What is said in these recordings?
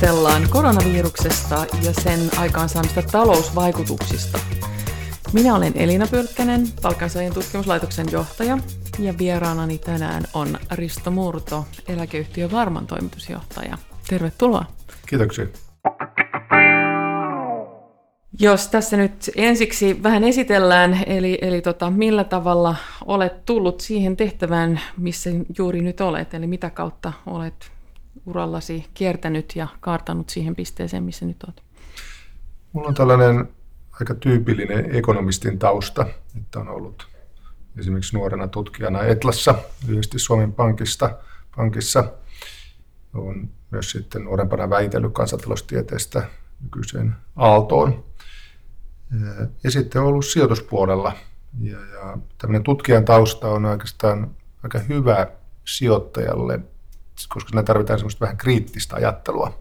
Keskustellaan koronaviruksesta ja sen aikaansaamista talousvaikutuksista. Minä olen Elina Pylkkänen, palkansaajien tutkimuslaitoksen johtaja, ja vieraanani tänään on Risto Murto, eläkeyhtiö Varman toimitusjohtaja. Tervetuloa. Kiitoksia. Jos tässä nyt ensiksi vähän esitellään, eli, eli tota, millä tavalla olet tullut siihen tehtävään, missä juuri nyt olet, eli mitä kautta olet urallasi kiertänyt ja kaartanut siihen pisteeseen, missä nyt olet? Mulla on tällainen aika tyypillinen ekonomistin tausta, että on ollut esimerkiksi nuorena tutkijana Etlassa, lyhyesti Suomen Pankista, pankissa. Olen myös sitten nuorempana väitellyt kansantaloustieteestä nykyiseen Aaltoon. Ja sitten ollut sijoituspuolella. Ja, ja tämmöinen tutkijan tausta on oikeastaan aika hyvä sijoittajalle, koska siinä tarvitaan semmoista vähän kriittistä ajattelua.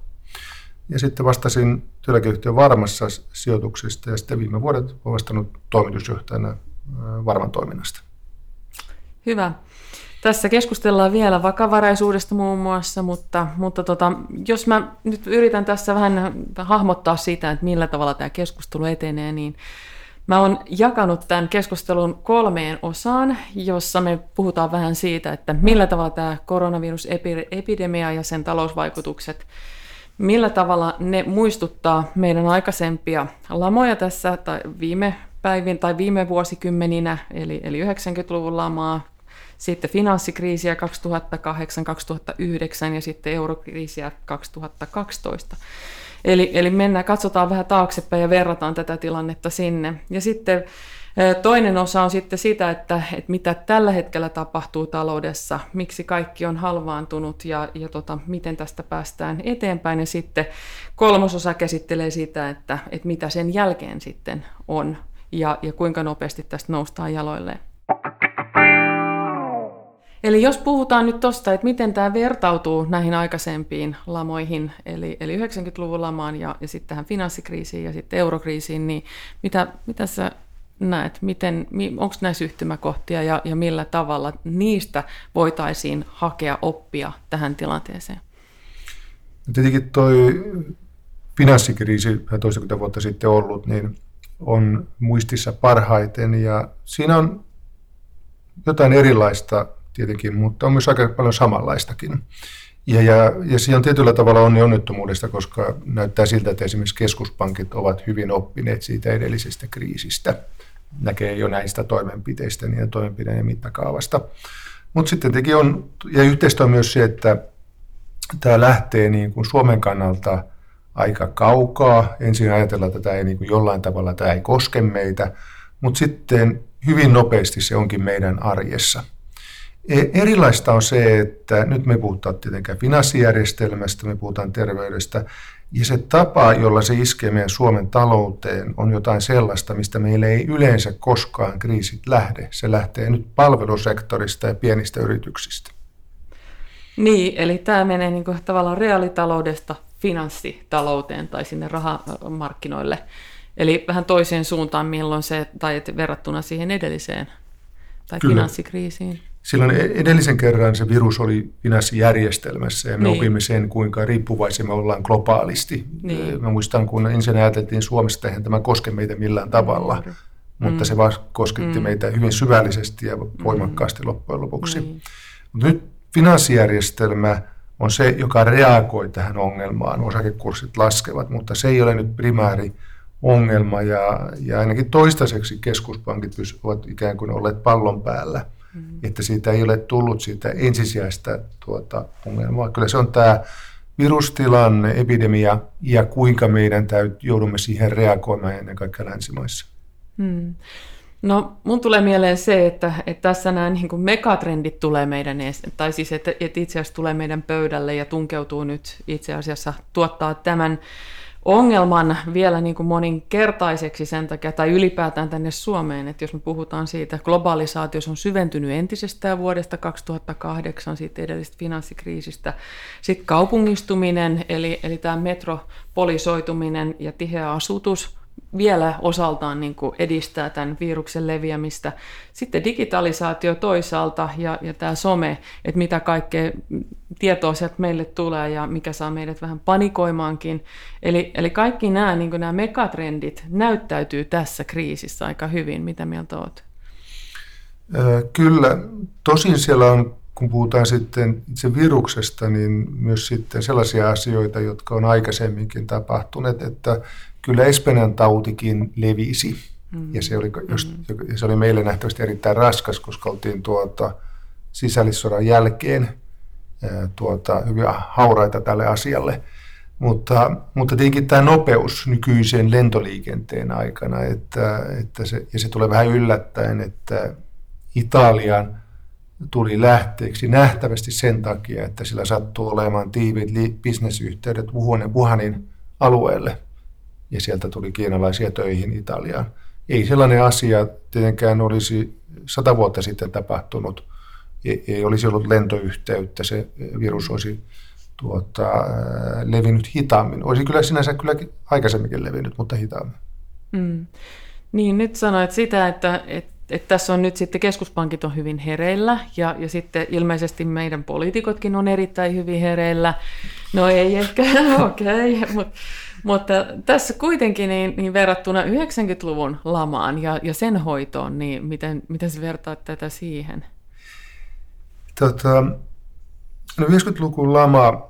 Ja sitten vastasin työeläkeyhtiön varmassa sijoituksista ja sitten viime vuodet olen vastannut toimitusjohtajana varman toiminnasta. Hyvä. Tässä keskustellaan vielä vakavaraisuudesta muun muassa, mutta, mutta tota, jos mä nyt yritän tässä vähän hahmottaa sitä, että millä tavalla tämä keskustelu etenee, niin mä oon jakanut tämän keskustelun kolmeen osaan, jossa me puhutaan vähän siitä, että millä tavalla tämä koronavirusepidemia ja sen talousvaikutukset, millä tavalla ne muistuttaa meidän aikaisempia lamoja tässä tai viime päivin tai viime vuosikymmeninä, eli, eli 90-luvun lamaa, sitten finanssikriisiä 2008-2009 ja sitten eurokriisiä 2012. Eli, eli mennään, katsotaan vähän taaksepäin ja verrataan tätä tilannetta sinne. Ja sitten Toinen osa on sitten sitä, että, että mitä tällä hetkellä tapahtuu taloudessa, miksi kaikki on halvaantunut ja, ja tota, miten tästä päästään eteenpäin. Ja sitten kolmas osa käsittelee sitä, että, että mitä sen jälkeen sitten on ja, ja kuinka nopeasti tästä noustaan jaloilleen. Eli jos puhutaan nyt tuosta, että miten tämä vertautuu näihin aikaisempiin lamoihin, eli, eli 90-luvun lamaan ja, ja sitten tähän finanssikriisiin ja sitten eurokriisiin, niin mitä, mitä sä näet, miten, onko näissä yhtymäkohtia ja, ja millä tavalla niistä voitaisiin hakea oppia tähän tilanteeseen? Tietenkin tuo finanssikriisi toistakymmentä vuotta sitten ollut, niin on muistissa parhaiten ja siinä on jotain erilaista tietenkin, mutta on myös aika paljon samanlaistakin. Ja, ja, ja siinä on tietyllä tavalla onni onnettomuudesta, koska näyttää siltä, että esimerkiksi keskuspankit ovat hyvin oppineet siitä edellisestä kriisistä. Näkee jo näistä toimenpiteistä ja toimenpiteiden mittakaavasta. Mutta sitten tietenkin on, ja yhteistyö on myös se, että tämä lähtee niin kuin Suomen kannalta aika kaukaa. Ensin ajatellaan, että tämä ei niin kuin jollain tavalla tämä ei koske meitä, mutta sitten hyvin nopeasti se onkin meidän arjessa – erilaista on se, että nyt me puhutaan tietenkään finanssijärjestelmästä, me puhutaan terveydestä, ja se tapa, jolla se iskee meidän Suomen talouteen, on jotain sellaista, mistä meillä ei yleensä koskaan kriisit lähde. Se lähtee nyt palvelusektorista ja pienistä yrityksistä. Niin, eli tämä menee niin kuin tavallaan reaalitaloudesta finanssitalouteen tai sinne rahamarkkinoille. Eli vähän toiseen suuntaan, milloin se, tai verrattuna siihen edelliseen tai Kyllä. finanssikriisiin. Silloin e- edellisen kerran se virus oli finanssijärjestelmässä ja me niin. opimme sen, kuinka riippuvaisia me ollaan globaalisti. Niin. Mä muistan, kun ensin ajateltiin Suomesta, että tämä koske meitä millään tavalla, mm. mutta se vaan kosketti mm. meitä hyvin syvällisesti ja voimakkaasti mm. loppujen lopuksi. Niin. Mutta nyt finanssijärjestelmä on se, joka reagoi tähän ongelmaan. Osakekurssit laskevat, mutta se ei ole nyt primääri ongelma ja, ja ainakin toistaiseksi keskuspankit ovat ikään kuin olleet pallon päällä – mm. että siitä ei ole tullut siitä ensisijaista tuota ongelmaa. Kyllä se on tämä virustilanne, epidemia ja kuinka meidän täyt, joudumme siihen reagoimaan ennen kaikkea länsimaissa. Mm. No mun tulee mieleen se, että, että tässä nämä niin kuin megatrendit tulee meidän, tai siis että, että itse asiassa tulee meidän pöydälle ja tunkeutuu nyt itse asiassa tuottaa tämän ongelman vielä niin kuin moninkertaiseksi sen takia, tai ylipäätään tänne Suomeen, että jos me puhutaan siitä, globalisaatio on syventynyt entisestään vuodesta 2008, siitä edellisestä finanssikriisistä, sitten kaupungistuminen, eli, eli tämä metropolisoituminen ja tiheä asutus, vielä osaltaan niin kuin edistää tämän viruksen leviämistä. Sitten digitalisaatio toisaalta ja, ja tämä some, että mitä kaikkea tietoa sieltä meille tulee ja mikä saa meidät vähän panikoimaankin. Eli, eli kaikki nämä, niin nämä megatrendit näyttäytyy tässä kriisissä aika hyvin. Mitä mieltä olet? Kyllä. Tosin siellä on, kun puhutaan sitten itse viruksesta, niin myös sitten sellaisia asioita, jotka on aikaisemminkin tapahtuneet, että kyllä Espanjan tautikin levisi. Mm. Ja se oli, jos, mm. se oli meille nähtävästi erittäin raskas, koska oltiin tuota, sisällissodan jälkeen tuota, hyvin hauraita tälle asialle. Mutta, mutta tietenkin tämä nopeus nykyisen lentoliikenteen aikana, että, että se, ja se tulee vähän yllättäen, että Italian tuli lähteeksi nähtävästi sen takia, että sillä sattuu olemaan tiiviit bisnesyhteydet Wuhanin alueelle – ja sieltä tuli kiinalaisia töihin Italiaan. Ei sellainen asia tietenkään olisi sata vuotta sitten tapahtunut. Ei, olisi ollut lentoyhteyttä, se virus olisi tuota, levinnyt hitaammin. Olisi kyllä sinänsä kyllä aikaisemminkin levinnyt, mutta hitaammin. Mm. Niin, nyt sanoit sitä, että, että, että tässä on nyt sitten keskuspankit on hyvin hereillä ja, ja sitten ilmeisesti meidän poliitikotkin on erittäin hyvin hereillä. No ei ehkä, okei, okay, mutta mutta tässä kuitenkin niin, niin verrattuna 90-luvun lamaan ja, ja sen hoitoon, niin miten, miten sä vertaat tätä siihen? Tota, no 90-luvun lama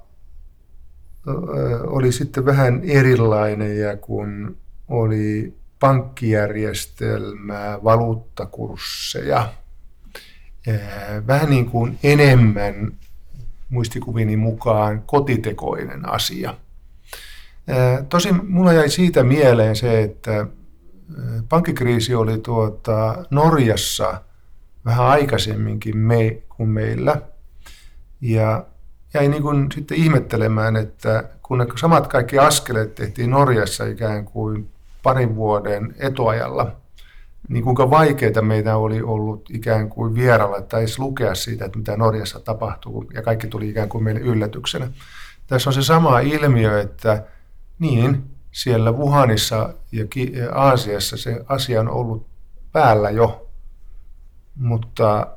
oli sitten vähän erilainen ja kun oli pankkijärjestelmää, valuuttakursseja, vähän niin kuin enemmän muistikuvini mukaan kotitekoinen asia – Tosin mulla jäi siitä mieleen se, että pankkikriisi oli tuota Norjassa vähän aikaisemminkin me, kuin meillä. Ja jäi niin kuin sitten ihmettelemään, että kun ne samat kaikki askeleet tehtiin Norjassa ikään kuin parin vuoden etuajalla, niin kuinka vaikeaa meitä oli ollut ikään kuin vieralla tai edes lukea siitä, että mitä Norjassa tapahtuu, ja kaikki tuli ikään kuin meille yllätyksenä. Tässä on se sama ilmiö, että niin, siellä Wuhanissa ja Aasiassa se asia on ollut päällä jo, mutta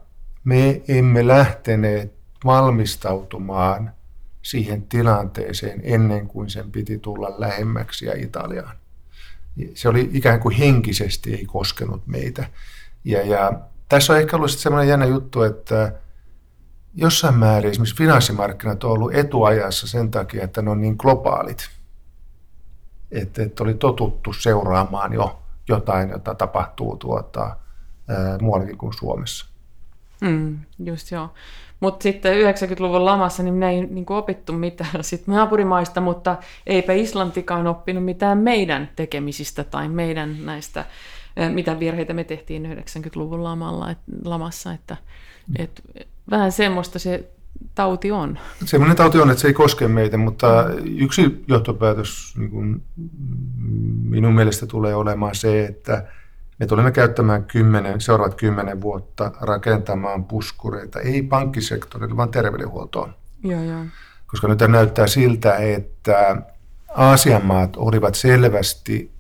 me emme lähteneet valmistautumaan siihen tilanteeseen ennen kuin sen piti tulla lähemmäksi ja Italiaan. Se oli ikään kuin henkisesti ei koskenut meitä. Ja, ja tässä on ehkä ollut sellainen jännä juttu, että jossain määrin esimerkiksi finanssimarkkinat on ollut etuajassa sen takia, että ne on niin globaalit – että, että oli totuttu seuraamaan jo jotain, jota tapahtuu tuota, ää, muuallakin kuin Suomessa. Mm, just joo. Mutta sitten 90-luvun lamassa niin minä ei niin kuin opittu mitään sit naapurimaista, mutta eipä Islantikaan oppinut mitään meidän tekemisistä tai meidän näistä, mitä virheitä me tehtiin 90-luvun lamalla, et, lamassa. Että, et, vähän semmoista se tauti on? Sellainen tauti on, että se ei koske meitä, mutta yksi johtopäätös niin kuin minun mielestä tulee olemaan se, että me tulemme käyttämään kymmenen, seuraavat kymmenen vuotta rakentamaan puskureita, ei pankkisektorille, vaan terveydenhuoltoon. Joo, joo. Koska nyt näyttää siltä, että Aasian maat olivat selvästi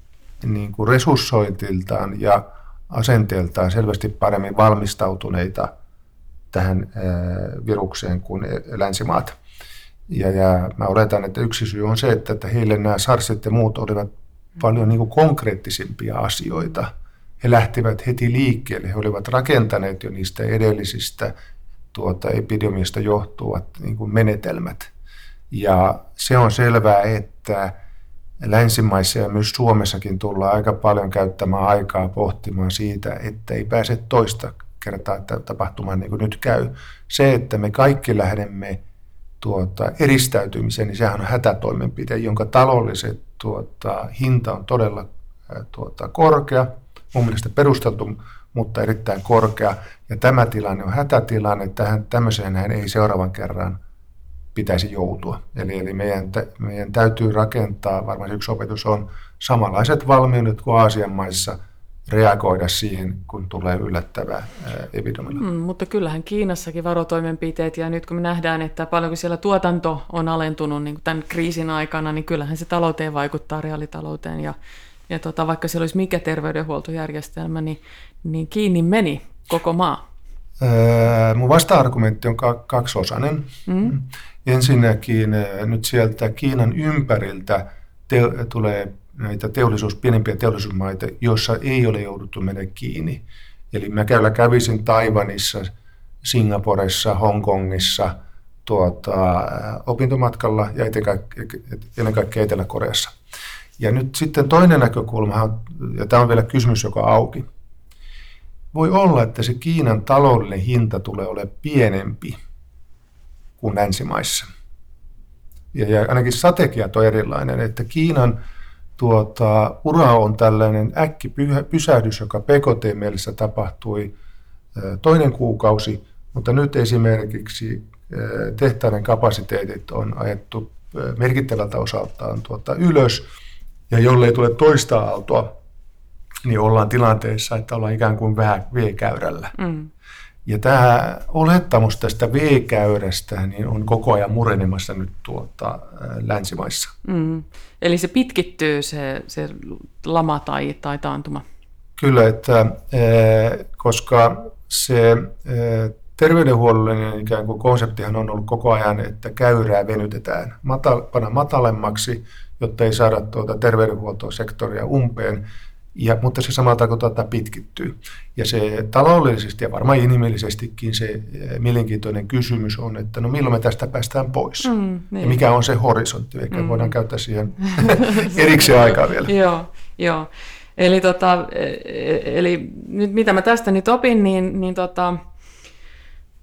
niin kuin resurssointiltaan ja asenteeltaan selvästi paremmin valmistautuneita – tähän virukseen kuin länsimaat. Ja, ja mä oletan, että yksi syy on se, että, että heille nämä SARSit ja muut olivat paljon niin kuin konkreettisimpia asioita. He lähtivät heti liikkeelle, he olivat rakentaneet jo niistä edellisistä tuota, epidemiasta johtuvat niin kuin menetelmät. Ja se on selvää, että länsimaissa ja myös Suomessakin tullaan aika paljon käyttämään aikaa pohtimaan siitä, että ei pääse toista kertaa että tapahtumaan niin kuin nyt käy. Se, että me kaikki lähdemme tuota, eristäytymiseen, niin sehän on hätätoimenpide, jonka taloudelliset tuota, hinta on todella tuota, korkea, mun mielestä perusteltu, mutta erittäin korkea. Ja tämä tilanne on hätätilanne, tähän tämmöiseen ei seuraavan kerran pitäisi joutua. Eli, eli meidän, meidän täytyy rakentaa, varmaan yksi opetus on samanlaiset valmiudet kuin Aasian maissa – reagoida siihen, kun tulee yllättävä epidemia. Mm, mutta kyllähän Kiinassakin varotoimenpiteet, ja nyt kun me nähdään, että paljonko siellä tuotanto on alentunut niin tämän kriisin aikana, niin kyllähän se talouteen vaikuttaa reaalitalouteen, ja ja tota, vaikka siellä olisi mikä terveydenhuoltojärjestelmä, niin, niin kiinni meni koko maa. Öö, mun vasta-argumentti on kaksiosainen. Mm. Ensinnäkin nyt sieltä Kiinan ympäriltä te- tulee näitä teollisuus, pienempiä teollisuusmaita, joissa ei ole jouduttu mennä kiinni. Eli mä kyllä kävisin Taivanissa, Singaporessa, Hongkongissa tuota, opintomatkalla ja ennen kaikkea Etelä-Koreassa. Ja nyt sitten toinen näkökulma, ja tämä on vielä kysymys, joka auki. Voi olla, että se Kiinan taloudellinen hinta tulee olemaan pienempi kuin länsimaissa. Ja, ja ainakin strategiat on erilainen, että Kiinan tuota, ura on tällainen äkkipysähdys, joka PKT-mielessä tapahtui toinen kuukausi, mutta nyt esimerkiksi tehtaiden kapasiteetit on ajettu merkittävältä osaltaan tuota ylös, ja jollei tule toista aaltoa, niin ollaan tilanteessa, että ollaan ikään kuin vähän V-käyrällä. Mm. Ja tämä olettamus tästä V-käyrästä niin on koko ajan murenemassa nyt tuota, länsimaissa. Mm. Eli se pitkittyy se, se lama tai, tai taantuma? Kyllä, että, koska se terveydenhuollollinen ikään kuin konseptihan on ollut koko ajan, että käyrää venytetään matal, matalemmaksi, jotta ei saada tuota terveydenhuoltosektoria umpeen ja, mutta se samalla tarkoittaa, että pitkittyy. Ja se taloudellisesti ja varmaan inhimillisestikin se eh, mielenkiintoinen kysymys on, että no milloin me tästä päästään pois? Mm, niin. Ja mikä on se horisontti? Ehkä mm. voidaan käyttää siihen erikseen aikaa vielä. joo, joo. Eli, tota, e, e, eli nyt mitä mä tästä nyt opin, niin, niin tota,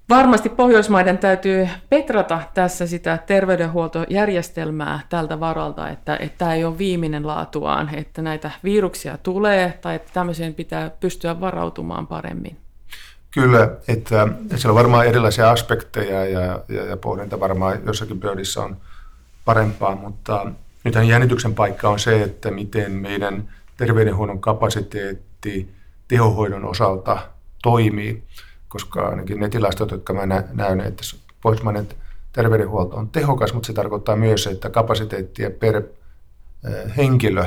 Varmasti Pohjoismaiden täytyy petrata tässä sitä terveydenhuoltojärjestelmää tältä varalta, että, että tämä ei ole viimeinen laatuaan, että näitä viruksia tulee tai että tämmöiseen pitää pystyä varautumaan paremmin. Kyllä, että siellä on varmaan erilaisia aspekteja ja, ja, ja pohdinta varmaan jossakin pöydissä on parempaa, mutta nythän jännityksen paikka on se, että miten meidän terveydenhuollon kapasiteetti tehohoidon osalta toimii koska ainakin ne tilastot, jotka mä näen, että pohjoismainen terveydenhuolto on tehokas, mutta se tarkoittaa myös, että kapasiteettia per henkilö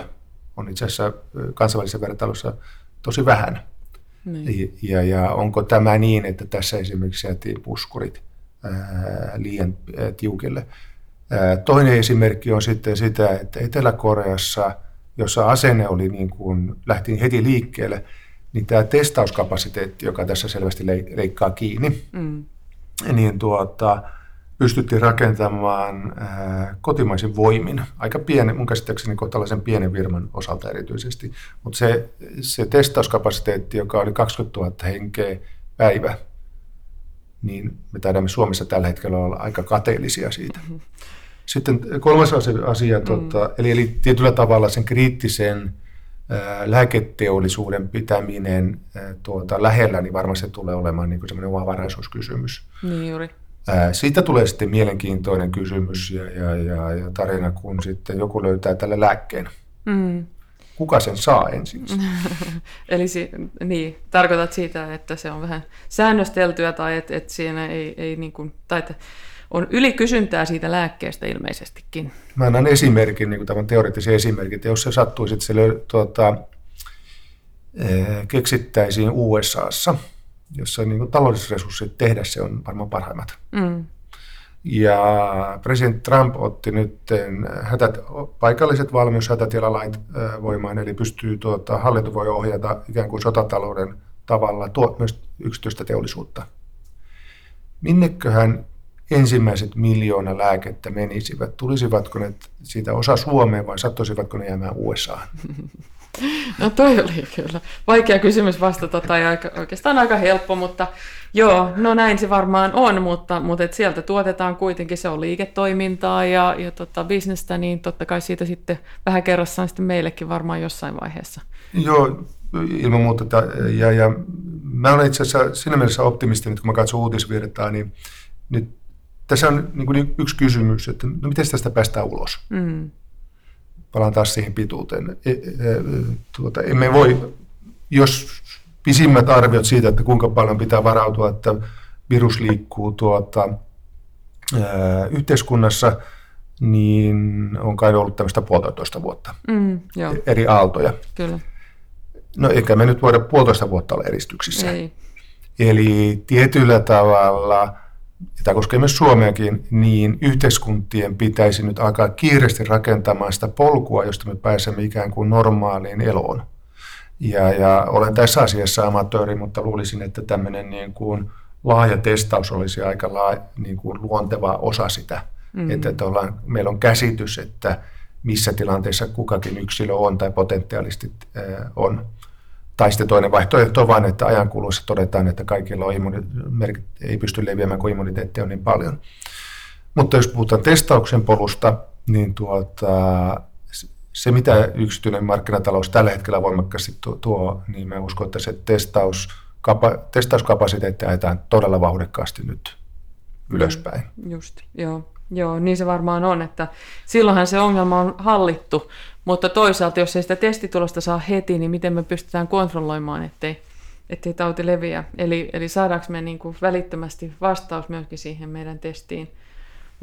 on itse asiassa kansainvälisessä vertailussa tosi vähän. Niin. Ja, ja onko tämä niin, että tässä esimerkiksi jäätiin puskurit ää, liian ää, tiukille? Ää, toinen esimerkki on sitten sitä, että Etelä-Koreassa, jossa asenne oli niin kuin, lähtiin heti liikkeelle, niin tämä testauskapasiteetti, joka tässä selvästi leikkaa kiinni, mm. niin tuota, pystyttiin rakentamaan ää, kotimaisin voimin, aika pienen, mun käsittääkseni tällaisen pienen firman osalta erityisesti, mutta se, se testauskapasiteetti, joka oli 20 000 henkeä päivä, niin me taidamme Suomessa tällä hetkellä olla aika kateellisia siitä. Mm-hmm. Sitten kolmas asia, asia mm. tota, eli, eli tietyllä tavalla sen kriittisen lääketeollisuuden pitäminen tuota, lähellä, niin varmasti se tulee olemaan niin semmoinen omavaraisuuskysymys. Niin juuri. Siitä tulee sitten mielenkiintoinen kysymys ja, ja, ja, ja tarina, kun sitten joku löytää tälle lääkkeen. Mm. Kuka sen saa ensin? Eli si- niin, tarkoitat siitä, että se on vähän säännösteltyä tai että, että siinä ei, ei niin kuin, tai että on ylikysyntää siitä lääkkeestä ilmeisestikin. Mä annan esimerkin, niin kuin tämän teoreettisen esimerkin, että jos se sattuisi, että se tuota, eh, keksittäisiin USAssa, jossa niin taloudelliset resurssit tehdä se on varmaan parhaimmat. Mm. Ja presidentti Trump otti nyt hätät, paikalliset valmiushätätilalait eh, voimaan, eli pystyy, tuota, hallinto voi ohjata ikään kuin sotatalouden tavalla tuo, myös yksityistä teollisuutta. Minneköhän ensimmäiset miljoona lääkettä menisivät? Tulisivatko ne siitä osa Suomeen vai sattuisivatko ne jäämään USAan? No toi oli kyllä vaikea kysymys vastata tai aika, oikeastaan aika helppo, mutta joo, no näin se varmaan on, mutta, mutta et sieltä tuotetaan kuitenkin, se on liiketoimintaa ja, ja tota, bisnestä, niin totta kai siitä sitten vähän kerrassaan sitten meillekin varmaan jossain vaiheessa. Joo, ilman muuta. Ja, ja mä olen itse asiassa siinä mielessä optimistinen, kun mä katson uutisvirtaa, niin nyt tässä on niin kuin yksi kysymys, että no miten tästä päästään ulos? Mm. Palaan taas siihen pituuteen. E, e, tuota, emme voi, jos pisimmät arviot siitä, että kuinka paljon pitää varautua, että virus liikkuu tuota, ää, yhteiskunnassa, niin on kai ollut tämmöistä puolitoista vuotta. Mm, joo. Eri aaltoja. Kyllä. No eikä me nyt voida puolitoista vuotta olla eristyksissä. Ei. Eli tietyllä tavalla, ja tämä koskee myös Suomeakin, niin yhteiskuntien pitäisi nyt alkaa kiireesti rakentamaan sitä polkua, josta me pääsemme ikään kuin normaaliin eloon. Ja, ja olen tässä asiassa amatööri, mutta luulisin, että tämmöinen niin kuin laaja testaus olisi aika laaja, niin kuin luonteva osa sitä. Mm. Että, että ollaan, meillä on käsitys, että missä tilanteessa kukakin yksilö on tai potentiaalisesti äh, on. Tai sitten toinen vaihtoehto on vain, että ajan kuluessa todetaan, että kaikilla on immuni- ei pysty leviämään, kun immuniteetti on niin paljon. Mutta jos puhutaan testauksen polusta, niin tuota, se, mitä yksityinen markkinatalous tällä hetkellä voimakkaasti tuo, niin mä uskon, että se testaus, kapa, testauskapasiteetti ajetaan todella vauhdikkaasti nyt ylöspäin. Just, joo. Joo, niin se varmaan on, että silloinhan se ongelma on hallittu, mutta toisaalta jos ei sitä testitulosta saa heti, niin miten me pystytään kontrolloimaan, ettei, ettei tauti leviä. Eli, eli saadaanko me niin kuin välittömästi vastaus myöskin siihen meidän testiin,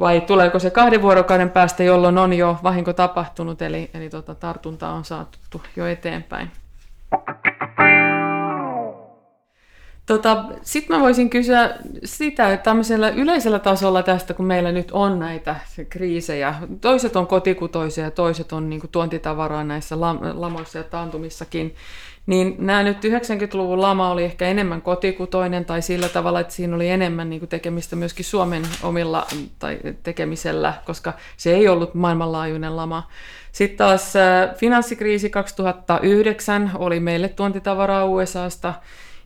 vai tuleeko se kahden vuorokauden päästä, jolloin on jo vahinko tapahtunut, eli, eli tota, tartunta on saatu jo eteenpäin. Tota, Sitten mä voisin kysyä sitä, että tämmöisellä yleisellä tasolla tästä, kun meillä nyt on näitä kriisejä, toiset on kotikutoisia ja toiset on niin tuontitavaraa näissä lamoissa ja taantumissakin, niin nämä nyt 90-luvun lama oli ehkä enemmän kotikutoinen tai sillä tavalla, että siinä oli enemmän niin tekemistä myöskin Suomen omilla tai tekemisellä, koska se ei ollut maailmanlaajuinen lama. Sitten taas äh, finanssikriisi 2009 oli meille tuontitavaraa USAsta,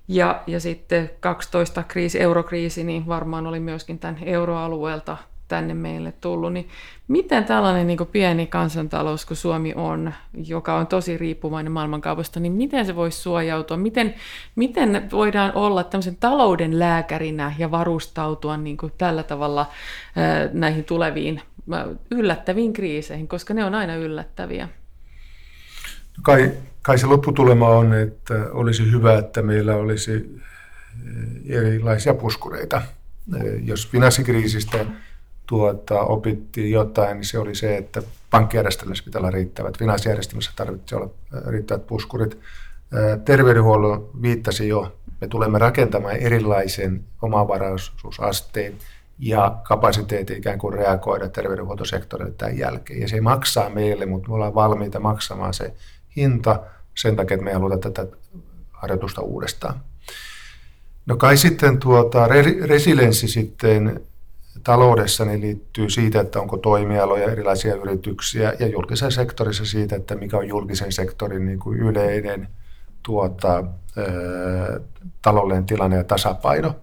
ja, ja sitten 12 kriisi, eurokriisi, niin varmaan oli myöskin tämän euroalueelta tänne meille tullut. Niin miten tällainen niin pieni kansantalous kuin Suomi on, joka on tosi riippuvainen maailmankaupasta, niin miten se voisi suojautua? Miten, miten voidaan olla tämmöisen talouden lääkärinä ja varustautua niin kuin tällä tavalla näihin tuleviin yllättäviin kriiseihin, koska ne on aina yllättäviä? Kai, kai se lopputulema on, että olisi hyvä, että meillä olisi eh, erilaisia puskureita. Eh, jos finanssikriisistä tuota, opittiin jotain, niin se oli se, että pankkijärjestelmässä pitää olla riittävät. Finanssijärjestelmässä tarvitsee olla eh, riittävät puskurit. Terveydenhuollon viittasi jo, me tulemme rakentamaan erilaisen omavaraisuusasteen ja kapasiteetti ikään kuin reagoida terveydenhuoltosektorille tämän jälkeen. Ja se maksaa meille, mutta me ollaan valmiita maksamaan se hinta sen takia, että me ei haluta tätä harjoitusta uudestaan. No kai sitten tuota, resilienssi sitten taloudessa niin liittyy siitä, että onko toimialoja, erilaisia yrityksiä ja julkisen sektorissa siitä, että mikä on julkisen sektorin niin kuin yleinen tuota, ää, taloudellinen tilanne ja tasapaino.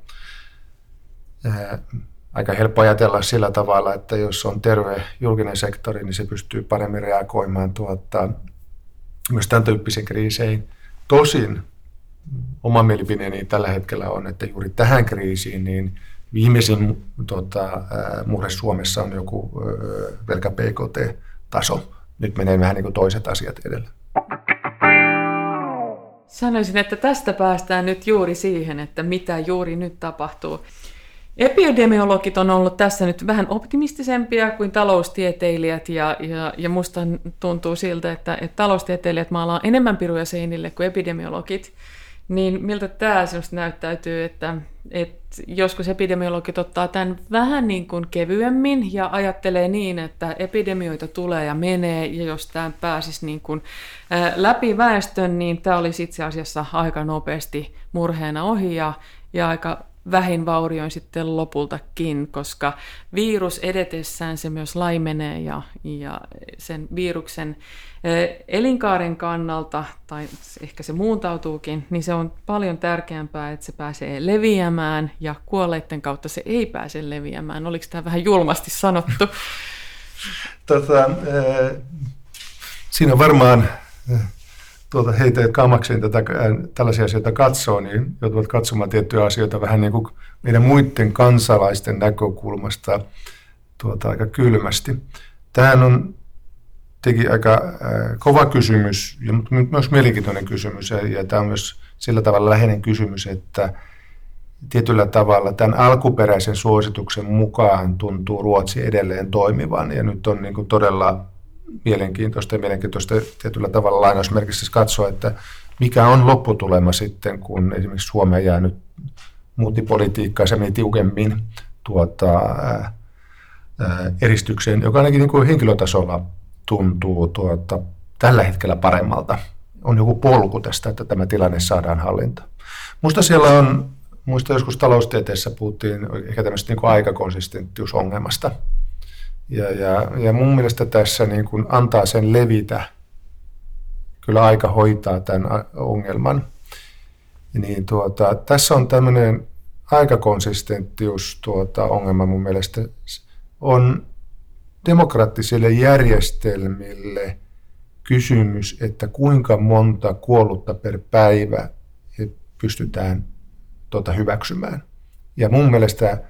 Ää, aika helppo ajatella sillä tavalla, että jos on terve julkinen sektori, niin se pystyy paremmin reagoimaan tuota, myös tämän tyyppisiin kriiseihin. Tosin oma mielipiteeni tällä hetkellä on, että juuri tähän kriisiin niin viimeisin tota, murhe Suomessa on joku pelkä PKT-taso. Nyt menee vähän niin kuin toiset asiat edellä. Sanoisin, että tästä päästään nyt juuri siihen, että mitä juuri nyt tapahtuu. Epidemiologit on ollut tässä nyt vähän optimistisempia kuin taloustieteilijät ja, ja, ja musta tuntuu siltä, että, että taloustieteilijät maalaa enemmän piruja seinille kuin epidemiologit. Niin miltä tämä sinusta näyttäytyy, että, että joskus epidemiologit ottaa tämän vähän niin kuin kevyemmin ja ajattelee niin, että epidemioita tulee ja menee ja jos tämä pääsisi niin kuin läpi väestön, niin tämä olisi itse asiassa aika nopeasti murheena ohi ja, ja aika vähin vaurioin sitten lopultakin, koska virus edetessään se myös laimenee ja, ja sen viruksen elinkaaren kannalta, tai ehkä se muuntautuukin, niin se on paljon tärkeämpää, että se pääsee leviämään ja kuolleiden kautta se ei pääse leviämään. Oliko tämä vähän julmasti sanottu? tota, siinä on varmaan tuota, heitä, jotka omakseen tätä, tällaisia asioita katsoo, niin joutuvat katsomaan tiettyjä asioita vähän niin kuin meidän muiden kansalaisten näkökulmasta tuota, aika kylmästi. Tähän on teki aika äh, kova kysymys, ja, mutta myös mielenkiintoinen kysymys, ja, ja tämä on myös sillä tavalla läheinen kysymys, että tietyllä tavalla tämän alkuperäisen suosituksen mukaan tuntuu Ruotsi edelleen toimivan. Ja nyt on niin kuin todella mielenkiintoista ja mielenkiintoista tietyllä tavalla lainausmerkissä katsoa, että mikä on lopputulema sitten, kun esimerkiksi Suomi jää nyt muutti politiikkaa se meni tiukemmin tuota, ää, eristykseen, joka ainakin niin kuin henkilötasolla tuntuu tuota, tällä hetkellä paremmalta. On joku polku tästä, että tämä tilanne saadaan hallinta. Musta siellä on, muista joskus taloustieteessä puhuttiin ehkä tämmöistä niin aikakonsistenttiusongelmasta. Ja, ja, ja mun mielestä tässä niin kuin antaa sen levitä, kyllä aika hoitaa tämän ongelman. Niin tuota, tässä on tämmöinen aikakonsistenttius tuota, ongelma mun mielestä on demokraattisille järjestelmille kysymys, että kuinka monta kuollutta per päivä pystytään tuota hyväksymään. Ja mun mielestä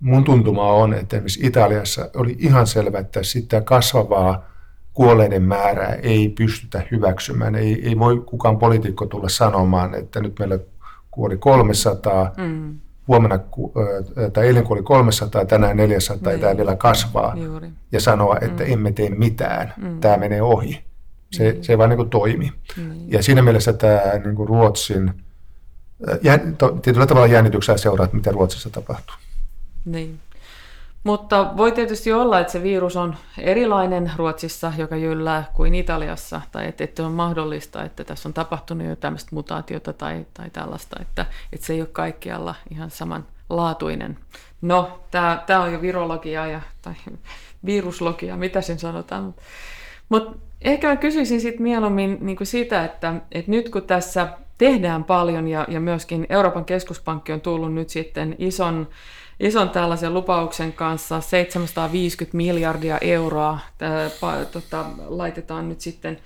mun tuntuma on, että esimerkiksi Italiassa oli ihan selvä, että sitä kasvavaa kuolleiden määrää ei pystytä hyväksymään. Ei, ei voi kukaan poliitikko tulla sanomaan, että nyt meillä kuoli 300, mm huomenna, tai eilen kun oli 300, tänään 400, niin. tämä vielä kasvaa, Juuri. ja sanoa, että mm. emme tee mitään, mm. tämä menee ohi. Se, mm. se ei vaan niin kuin toimi. Mm. Ja siinä mielessä tämä niin kuin Ruotsin, to, tietyllä tavalla jännityksellä seuraa, mitä Ruotsissa tapahtuu. Niin. Mutta voi tietysti olla, että se virus on erilainen Ruotsissa, joka jyllää kuin Italiassa, tai että, että on mahdollista, että tässä on tapahtunut jo tämmöistä mutaatiota tai, tai tällaista, että, että se ei ole kaikkialla ihan samanlaatuinen. No, tämä on jo virologia ja, tai viruslogia, mitä sen sanotaan. Mutta ehkä mä kysyisin sitten mieluummin niin kuin sitä, että, että nyt kun tässä tehdään paljon ja, ja myöskin Euroopan keskuspankki on tullut nyt sitten ison ison tällaisen lupauksen kanssa 750 miljardia euroa tää, tota, laitetaan nyt sitten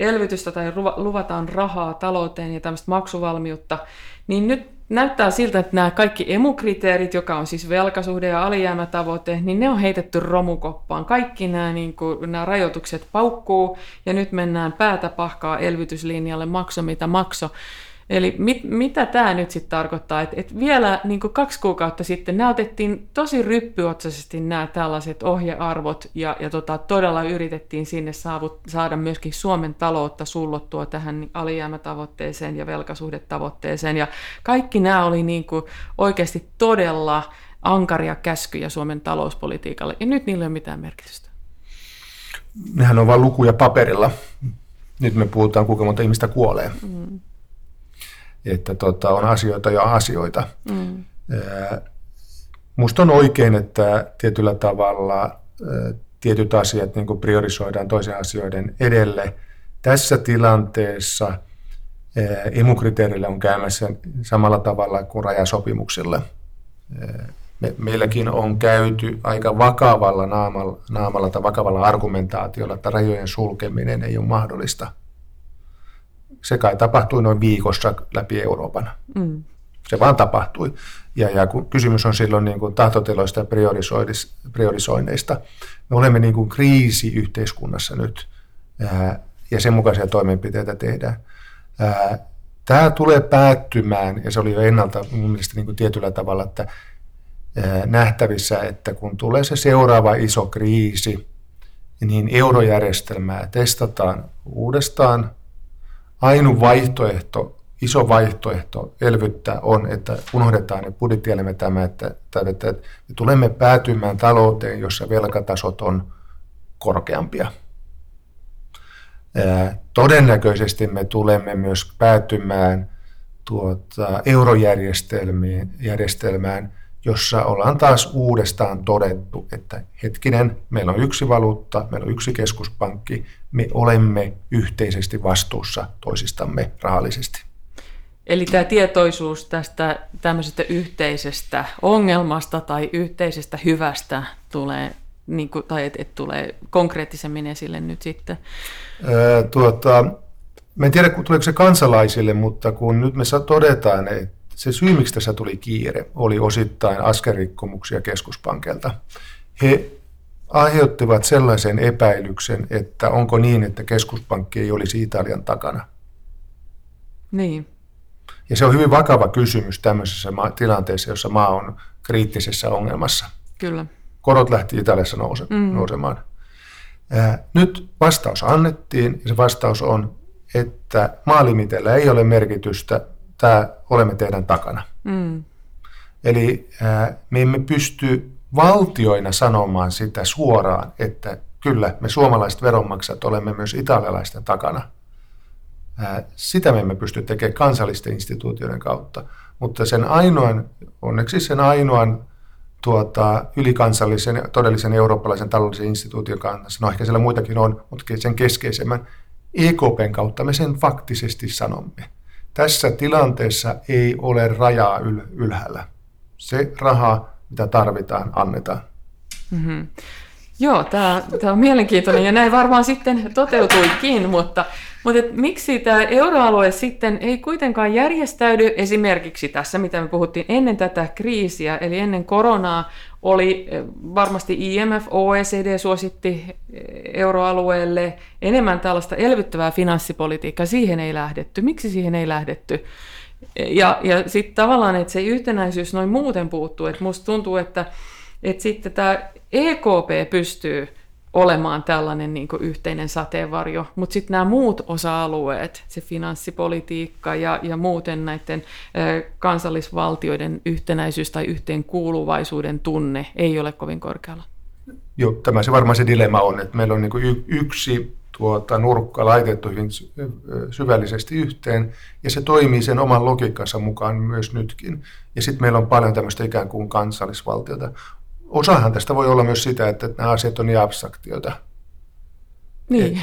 elvytystä tai luvataan rahaa talouteen ja tämmöistä maksuvalmiutta, niin nyt näyttää siltä, että nämä kaikki emukriteerit, joka on siis velkasuhde ja alijäämätavoite, niin ne on heitetty romukoppaan. Kaikki nämä, niin kuin, nämä rajoitukset paukkuu ja nyt mennään päätä pahkaa elvytyslinjalle, makso mitä makso. Eli mit, mitä tämä nyt sitten tarkoittaa? Että et vielä niin kaksi kuukautta sitten näytettiin tosi ryppyotsaisesti nämä tällaiset ohjearvot ja, ja tota, todella yritettiin sinne saavut, saada myöskin Suomen taloutta sullottua tähän alijäämätavoitteeseen ja velkasuhdetavoitteeseen. Ja kaikki nämä oli niin kuin oikeasti todella ankaria käskyjä Suomen talouspolitiikalle ja nyt niillä ei ole mitään merkitystä. Nehän on vain lukuja paperilla. Nyt me puhutaan, kuinka monta ihmistä kuolee. Mm että tota, on asioita ja asioita. Mm. Musta on oikein, että tietyllä tavalla tietyt asiat niin priorisoidaan toisen asioiden edelle. Tässä tilanteessa emukriteerillä on käymässä samalla tavalla kuin rajasopimuksilla. Me, meilläkin on käyty aika vakavalla naamalla, naamalla tai vakavalla argumentaatiolla, että rajojen sulkeminen ei ole mahdollista se kai tapahtui noin viikossa läpi Euroopan. Mm. Se vaan tapahtui. Ja, ja kun kysymys on silloin niin kuin tahtotiloista ja priorisoinneista, me olemme niin kuin kriisiyhteiskunnassa nyt ää, ja sen mukaisia toimenpiteitä tehdään. Ää, tämä tulee päättymään, ja se oli jo ennalta mun mielestä niin kuin tietyllä tavalla, että ää, nähtävissä, että kun tulee se seuraava iso kriisi, niin eurojärjestelmää testataan uudestaan Ainoa vaihtoehto, iso vaihtoehto elvyttää on, että unohdetaan ne budjettielimet tämä, että, että me tulemme päätymään talouteen, jossa velkatasot on korkeampia. Todennäköisesti me tulemme myös päätymään tuota, eurojärjestelmään, jossa ollaan taas uudestaan todettu, että hetkinen, meillä on yksi valuutta, meillä on yksi keskuspankki, me olemme yhteisesti vastuussa toisistamme rahallisesti. Eli tämä tietoisuus tästä tämmöisestä yhteisestä ongelmasta tai yhteisestä hyvästä tulee, niin kuin, tai et, et tulee konkreettisemmin esille nyt sitten? Ää, tuota, mä en tiedä, tuleeko se kansalaisille, mutta kun nyt me todetaan, että se syy, miksi tässä tuli kiire, oli osittain askerikkomuksia keskuspankilta. He aiheuttivat sellaisen epäilyksen, että onko niin, että keskuspankki ei olisi Italian takana. Niin. Ja se on hyvin vakava kysymys tämmöisessä tilanteessa, jossa maa on kriittisessä ongelmassa. Kyllä. Korot lähti Italiassa nouse, mm. nousemaan. Nyt vastaus annettiin ja se vastaus on, että maalimiteillä ei ole merkitystä, tämä olemme teidän takana. Mm. Eli me emme pysty valtioina sanomaan sitä suoraan, että kyllä me suomalaiset veronmaksajat olemme myös italialaisten takana. Sitä me emme pysty tekemään kansallisten instituutioiden kautta, mutta sen ainoan, onneksi sen ainoan tuota, ylikansallisen, todellisen eurooppalaisen taloudellisen instituution kanssa, no ehkä siellä muitakin on, mutta sen keskeisemmän, EKPn kautta me sen faktisesti sanomme. Tässä tilanteessa ei ole rajaa yl- ylhäällä. Se raha, mitä tarvitaan, annetaan. Mm-hmm. Joo, tämä, tämä on mielenkiintoinen ja näin varmaan sitten toteutuikin, mutta, mutta et miksi tämä euroalue sitten ei kuitenkaan järjestäydy esimerkiksi tässä, mitä me puhuttiin ennen tätä kriisiä, eli ennen koronaa oli eh, varmasti IMF, OECD suositti eh, euroalueelle enemmän tällaista elvyttävää finanssipolitiikkaa, siihen ei lähdetty. Miksi siihen ei lähdetty? Ja, ja sitten tavallaan, että se yhtenäisyys noin muuten puuttuu, että musta tuntuu, että, että sitten tämä EKP pystyy olemaan tällainen niin yhteinen sateenvarjo, mutta sitten nämä muut osa-alueet, se finanssipolitiikka ja, ja muuten näiden ö, kansallisvaltioiden yhtenäisyys tai yhteenkuuluvaisuuden tunne ei ole kovin korkealla. Joo, tämä se varmaan se dilemma on, että meillä on niin yksi tuota, nurkka laitettu hyvin syvällisesti yhteen, ja se toimii sen oman logiikkansa mukaan myös nytkin. Ja sitten meillä on paljon tämmöistä ikään kuin kansallisvaltiota. Osahan tästä voi olla myös sitä, että nämä asiat on niin abstraktioita. Niin.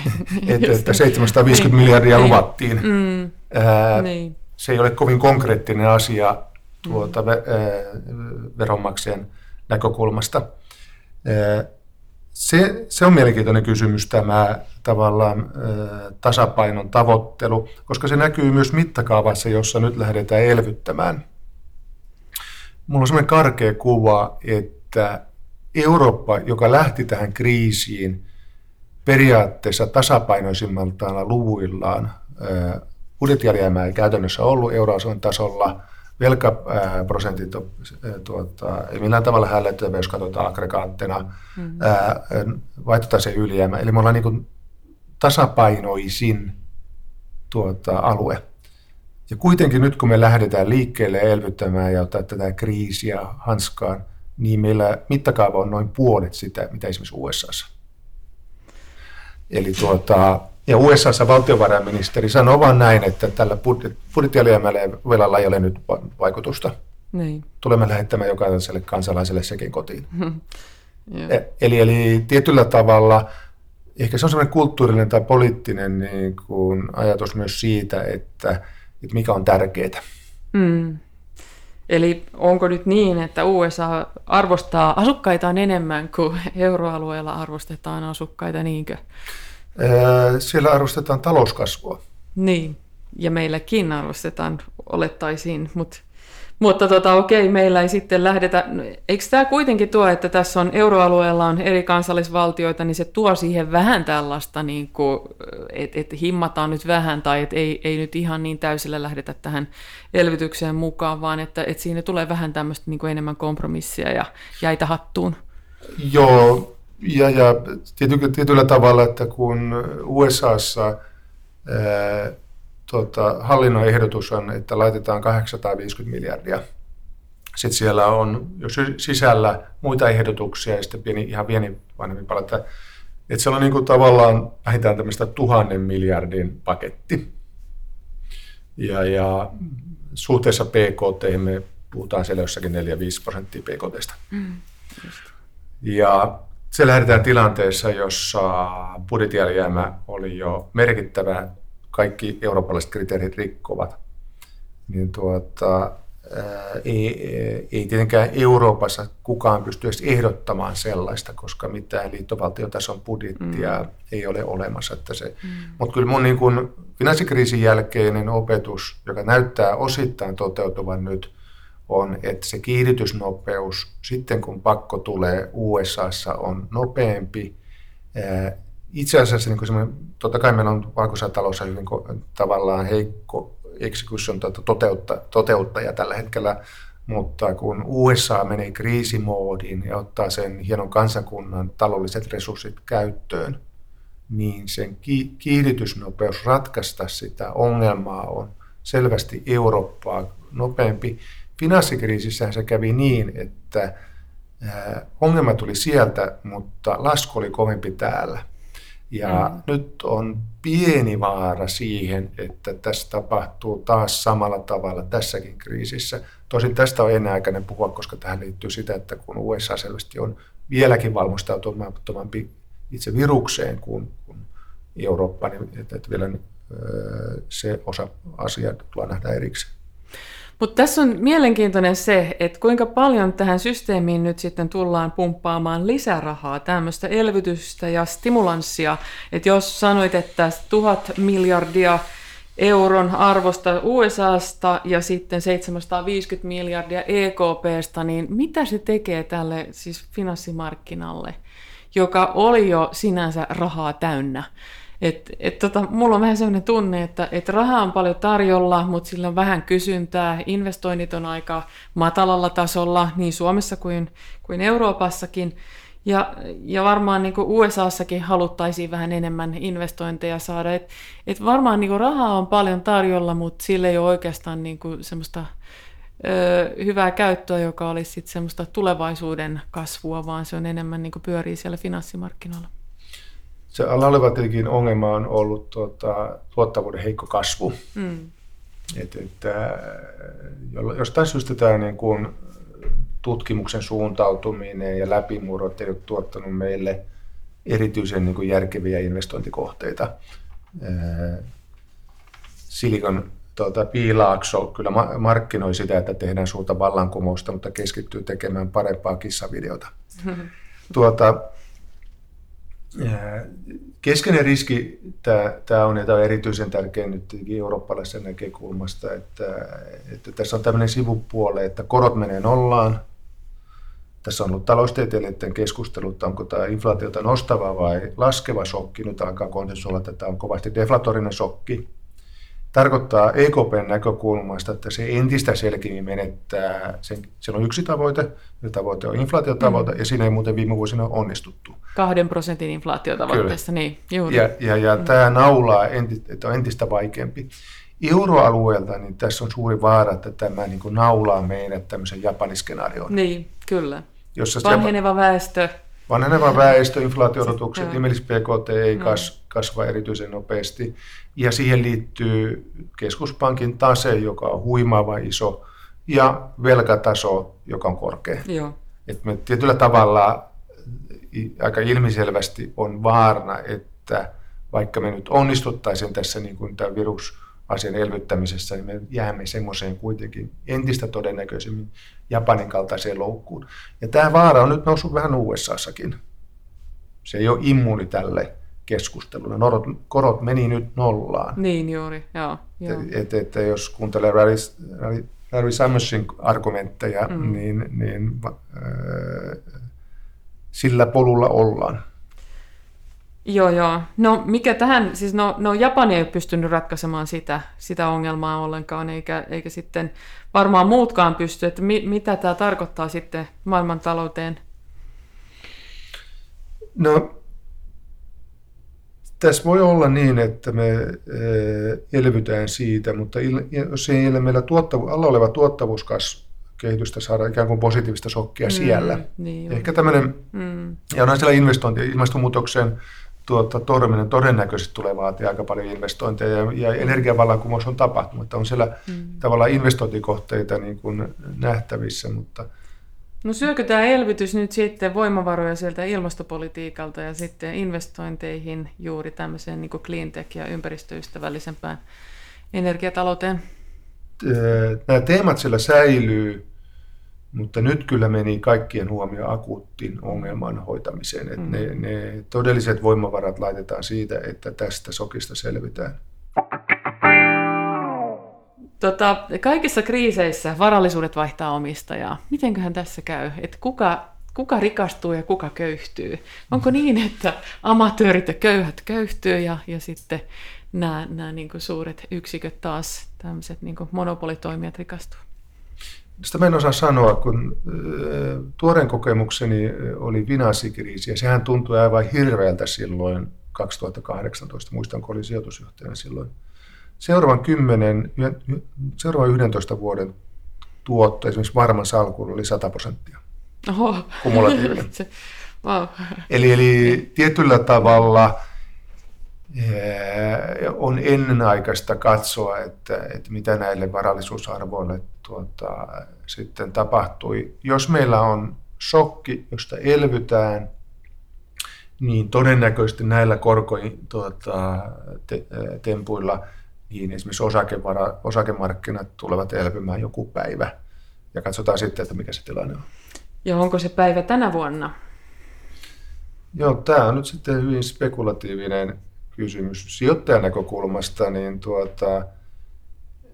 Et, et, että 750 niin. miljardia niin. luvattiin. Mm. Ää, niin. Se ei ole kovin konkreettinen asia tuota, mm. veronmaksajan näkökulmasta. Ää, se, se on mielenkiintoinen kysymys tämä tavallaan tasapainon tavoittelu, koska se näkyy myös mittakaavassa, jossa nyt lähdetään elvyttämään. Mulla on sellainen karkea kuva, että että Eurooppa, joka lähti tähän kriisiin periaatteessa tasapainoisimmaltaan luvuillaan, budjettialijäämää ei käytännössä ollut euroalueen tasolla, velkaprosentit tuota, ei millään tavalla hällettävä, jos katsotaan aggregaattina, mm-hmm. vaihtotase ylijäämä. Eli me ollaan niin tasapainoisin tuota, alue. Ja kuitenkin nyt kun me lähdetään liikkeelle elvyttämään ja ottaa tätä kriisiä hanskaan, niin meillä mittakaava on noin puolet sitä, mitä esimerkiksi USAssa. Eli tuota, ja USAssa valtiovarainministeri sanoi vain näin, että tällä budjettialijäämällä ja velalla ei ole nyt vaikutusta. Niin. Tulemme lähettämään jokaiselle kansalaiselle sekin kotiin. E, eli, eli tietyllä tavalla ehkä se on sellainen kulttuurinen tai poliittinen niin kuin ajatus myös siitä, että, että mikä on tärkeää. Mm. Eli onko nyt niin, että USA arvostaa asukkaitaan enemmän kuin euroalueella arvostetaan asukkaita, niinkö? Siellä arvostetaan talouskasvua. Niin, ja meilläkin arvostetaan, olettaisiin, mutta mutta tota, okei, meillä ei sitten lähdetä, eikö tämä kuitenkin tuo, että tässä on euroalueella on eri kansallisvaltioita, niin se tuo siihen vähän tällaista, niin että et himmataan nyt vähän tai että ei, ei nyt ihan niin täysillä lähdetä tähän elvytykseen mukaan, vaan että, että siinä tulee vähän tämmöistä niin enemmän kompromissia ja jäitä hattuun. Joo, ja, ja tiety, tietyllä tavalla, että kun USAssa ää, tota, hallinnon ehdotus on, että laitetaan 850 miljardia. Sitten siellä on jo sisällä muita ehdotuksia ja sitten pieni, ihan pieni vanhempi pala. Että, että siellä on niin kuin tavallaan vähintään tämmöistä tuhannen miljardin paketti. Ja, ja suhteessa PKT me puhutaan siellä jossakin 4-5 prosenttia PKTstä. Mm, ja se lähdetään tilanteessa, jossa budjettialijäämä oli jo merkittävä kaikki eurooppalaiset kriteerit rikkovat, niin tuota, ei, ei tietenkään Euroopassa kukaan pysty edes ehdottamaan sellaista, koska mitään liittovaltiotason budjettia mm. ei ole olemassa. Että se, mm. Mutta kyllä mun niin kun finanssikriisin jälkeinen opetus, joka näyttää osittain toteutuvan nyt, on, että se kiihdytysnopeus sitten kun pakko tulee USAssa on nopeampi itse asiassa niin kuin totta kai meillä on valkoisessa hyvin tavallaan heikko execution tuota, toteutta, toteuttaja tällä hetkellä, mutta kun USA menee kriisimoodiin ja ottaa sen hienon kansakunnan taloudelliset resurssit käyttöön, niin sen kiihdytysnopeus ratkaista sitä ongelmaa on selvästi Eurooppaa nopeampi. Finanssikriisissä se kävi niin, että ongelma tuli sieltä, mutta lasku oli kovempi täällä. Ja mm. nyt on pieni vaara siihen, että tässä tapahtuu taas samalla tavalla tässäkin kriisissä. Tosin tästä on enää aikainen puhua, koska tähän liittyy sitä, että kun USA selvästi on vieläkin valmistautumattomampi itse virukseen kuin, kuin Eurooppa, niin että, että vielä se osa asiaa tulee nähdä erikseen. Mutta tässä on mielenkiintoinen se, että kuinka paljon tähän systeemiin nyt sitten tullaan pumppaamaan lisärahaa, tämmöistä elvytystä ja stimulanssia. Että jos sanoit, että tuhat miljardia euron arvosta USAsta ja sitten 750 miljardia EKPstä, niin mitä se tekee tälle siis finanssimarkkinalle, joka oli jo sinänsä rahaa täynnä? Et, et tota, mulla on vähän sellainen tunne, että et rahaa on paljon tarjolla, mutta sillä on vähän kysyntää. Investoinnit on aika matalalla tasolla niin Suomessa kuin, kuin Euroopassakin. Ja, ja varmaan niin USAssakin haluttaisiin vähän enemmän investointeja saada. Et, et varmaan niin rahaa on paljon tarjolla, mutta sillä ei ole oikeastaan niin semmoista hyvää käyttöä, joka olisi sit semmoista tulevaisuuden kasvua, vaan se on enemmän niin pyörii siellä finanssimarkkinoilla se tietenkin ongelma on ollut tuota, tuottavuuden heikko kasvu. Mm. Et, että, jostain syystä tämä niin kuin tutkimuksen suuntautuminen ja läpimurrot ei ole tuottanut meille erityisen niin kuin järkeviä investointikohteita. Silikon tuota, Piilaakso kyllä markkinoi sitä, että tehdään suurta vallankumousta, mutta keskittyy tekemään parempaa kissavideota. Tuota, Keskeinen riski tämä on, ja tämä on erityisen tärkeä nyt eurooppalaisen näkökulmasta, että, että tässä on tämmöinen sivupuole, että korot menee nollaan. Tässä on ollut taloustieteilijöiden keskustelu, että onko tämä inflaatiota nostava vai laskeva shokki. Nyt alkaa konsensuolla, että tämä on kovasti deflatorinen shokki tarkoittaa EKPn näkökulmasta, että se entistä selkeämmin menettää, sen, siellä on yksi tavoite, ja tavoite on inflaatiotavoite, mm. ja siinä ei muuten viime vuosina onnistuttu. Kahden prosentin inflaatiotavoitteessa, Kyllä. niin juuri. Ja, ja, ja mm. tämä naulaa, enti, että on entistä vaikeampi. Euroalueelta niin tässä on suuri vaara, että tämä niin kuin naulaa meidät tämmöisen japaniskenaarioon. Niin, kyllä. Jossa Vanheneva väestö. Vanheneva väestö, inflaatio-odotukset, nimellis PKT ei mm. kas, kasva erityisen nopeasti. Ja siihen liittyy keskuspankin tase, joka on huimaava iso, ja velkataso, joka on korkea. Joo. Et me tietyllä tavalla aika ilmiselvästi on vaarana, että vaikka me nyt onnistuttaisiin tässä niin kuin tämä virusasian elvyttämisessä, niin me jäämme semmoiseen kuitenkin entistä todennäköisemmin Japanin kaltaiseen loukkuun. Ja tämä vaara on nyt noussut vähän USAssakin. Se ei ole immuuni tälle keskustelulle. Norot, korot meni nyt nollaan. Niin juuri, joo. joo. Et, et, et, jos kuuntelee Larry, Larry, Larry Summersin argumentteja, mm. niin, niin äh, sillä polulla ollaan. Joo, joo. No mikä tähän, siis no, no Japani ei ole pystynyt ratkaisemaan sitä, sitä ongelmaa ollenkaan, eikä, eikä sitten varmaan muutkaan pysty, että mi, mitä tämä tarkoittaa sitten maailmantalouteen? No tässä voi olla niin, että me eh, elvytään siitä, mutta jos ei meillä tuottavu, alla oleva tuottavuuskehitys saada ikään kuin positiivista shokkia mm, siellä. Niin Ehkä tämmöinen, mm. ja onhan siellä investointi, ilmastonmuutoksen tuota, torjuminen todennäköisesti tulee vaatia aika paljon investointeja ja, ja energiavallankumous on tapahtunut, että on siellä mm. tavallaan investointikohteita niin kuin nähtävissä, mutta – No syökö tämä elvytys nyt sitten voimavaroja sieltä ilmastopolitiikalta ja sitten investointeihin juuri tämmöiseen niin cleantech ja ympäristöystävällisempään energiatalouteen? Nämä teemat siellä säilyy, mutta nyt kyllä meni kaikkien huomio akuuttiin ongelman hoitamiseen. Että mm. ne, ne todelliset voimavarat laitetaan siitä, että tästä sokista selvitään. Tota, kaikissa kriiseissä varallisuudet vaihtaa omistajaa. Mitenköhän tässä käy? Et kuka, kuka rikastuu ja kuka köyhtyy? Onko niin, että amatöörit ja köyhät köyhtyy ja, ja sitten nämä, nämä niin kuin suuret yksiköt taas, tämmöiset niin kuin monopolitoimijat rikastuu? Sitä mä en osaa sanoa, kun tuoreen kokemukseni oli finanssikriisi ja sehän tuntui aivan hirveältä silloin 2018, muistan kun olin sijoitusjohtajana silloin. Seuraavan 10, seuraavan 11 vuoden tuotto esimerkiksi varman salkuun oli 100 prosenttia. Oho. Kumulatiivinen. wow. eli, eli tietyllä tavalla on ennenaikaista katsoa, että, että mitä näille varallisuusarvoille tuota, sitten tapahtui. Jos meillä on shokki, josta elvytään, niin todennäköisesti näillä korkoin tuota, te, tempuilla niin esimerkiksi osakevara, osakemarkkinat tulevat elpymään joku päivä. Ja katsotaan sitten, että mikä se tilanne on. Ja onko se päivä tänä vuonna? Joo, tämä on nyt sitten hyvin spekulatiivinen kysymys. Sijoittajan näkökulmasta niin tuota,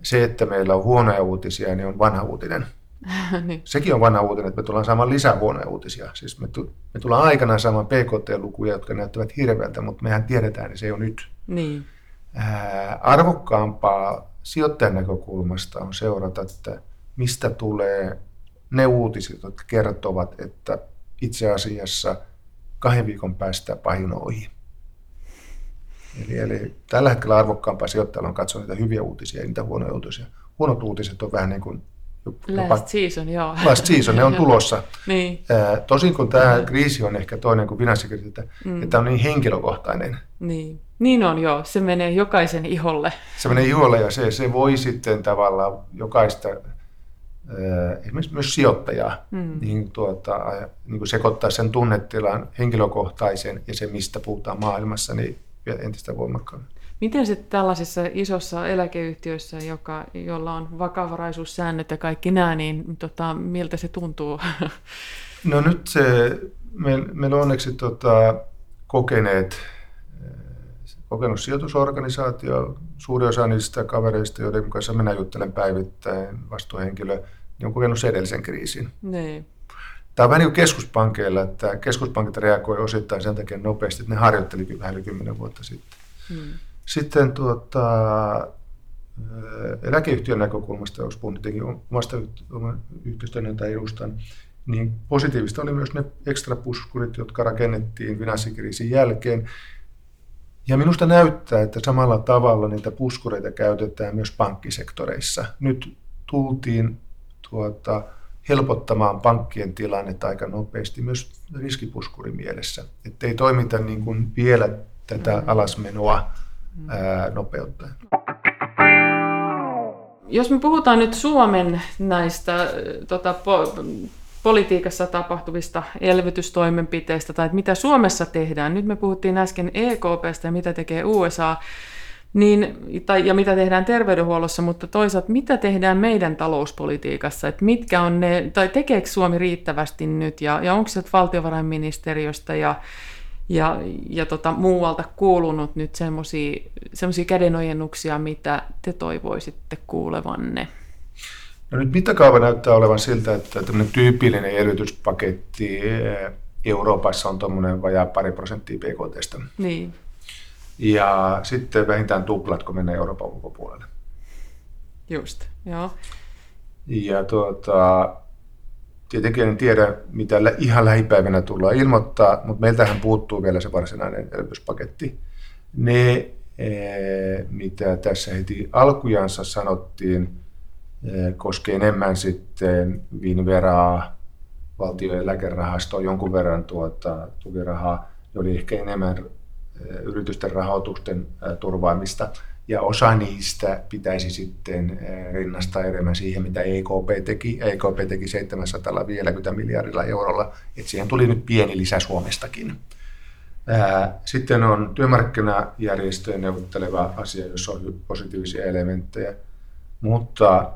se, että meillä on huonoja uutisia, niin on vanha uutinen. niin. Sekin on vanha uutinen, että me tullaan saamaan lisää huonoja uutisia. Siis me, tu- me tullaan aikanaan saamaan PKT-lukuja, jotka näyttävät hirveältä, mutta mehän tiedetään, että se ei ole nyt. Niin. Ää, arvokkaampaa sijoittajan näkökulmasta on seurata, että mistä tulee ne uutiset, jotka kertovat, että itse asiassa kahden viikon päästä pahin ohi. Eli, eli tällä hetkellä arvokkaampaa sijoittajalla on katsoa niitä hyviä uutisia ja niitä huonoja uutisia. Huonot uutiset on vähän niin kuin Jopa, last season, joo. Last season, ne on tulossa. niin. tosin kun tämä kriisi on ehkä toinen kuin finanssikriisi, että, mm. että on niin henkilökohtainen. Niin. Niin on joo, se menee jokaisen iholle. Se menee iholle ja se, se voi sitten tavallaan jokaista, esimerkiksi myös sijoittajaa, mm. niin, tuota, niin kuin sekoittaa sen tunnetilan henkilökohtaisen ja se, mistä puhutaan maailmassa, niin entistä voimakkaammin. Miten sitten tällaisissa isossa eläkeyhtiöissä, joka, jolla on vakavaraisuussäännöt ja kaikki nämä, niin tota, miltä se tuntuu? No nyt se, meillä meil on onneksi tota, kokeneet, kokenut sijoitusorganisaatio, suuri osa niistä kavereista, joiden kanssa minä juttelen päivittäin, vastuuhenkilö, niin on kokenut edellisen kriisin. Niin. Tämä on vähän niin kuin keskuspankeilla, että keskuspankit reagoi osittain sen takia nopeasti, että ne harjoittelikin vähän yli kymmenen vuotta sitten. Hmm. Sitten tuota, eläkeyhtiön näkökulmasta, jos puhun tietenkin omasta yhteistyön, jota edustan, niin positiivista oli myös ne ekstra puskurit, jotka rakennettiin finanssikriisin jälkeen. Ja minusta näyttää, että samalla tavalla niitä puskureita käytetään myös pankkisektoreissa. Nyt tultiin tuota, helpottamaan pankkien tilannetta aika nopeasti myös riskipuskurimielessä. Että ei toimita niin kuin vielä tätä alasmenoa ää, nopeuttaen. Jos me puhutaan nyt Suomen näistä tota, po, politiikassa tapahtuvista elvytystoimenpiteistä tai mitä Suomessa tehdään. Nyt me puhuttiin äsken EKPstä ja mitä tekee USA, niin, tai, ja mitä tehdään terveydenhuollossa, mutta toisaalta mitä tehdään meidän talouspolitiikassa, että mitkä on ne, tai tekeekö Suomi riittävästi nyt, ja, ja onko se valtiovarainministeriöstä ja, ja, ja tota, muualta kuulunut nyt semmoisia kädenojennuksia, mitä te toivoisitte kuulevanne? No nyt mittakaava näyttää olevan siltä, että tämmöinen tyypillinen elvytyspaketti eh, Euroopassa on tuommoinen vajaa pari prosenttia BKTstä. Niin. Ja sitten vähintään tuplat, kun mennään Euroopan ulkopuolelle. Just, joo. Ja tuota, tietenkin en tiedä, mitä ihan lähipäivänä tullaan ilmoittaa, mutta meiltähän puuttuu vielä se varsinainen elvytyspaketti. Ne, eh, mitä tässä heti alkujansa sanottiin, koskee enemmän sitten Vinveraa, valtion eläkerahastoa, jonkun verran tuota, tukirahaa, oli ehkä enemmän eh, yritysten rahoitusten turvaamista – ja osa niistä pitäisi sitten eh, rinnastaa enemmän siihen, mitä EKP teki. EKP teki 750 miljardilla eurolla, että siihen tuli nyt pieni lisä Suomestakin. Sitten on työmarkkinajärjestöjen neuvotteleva asia, jossa on positiivisia elementtejä. Mutta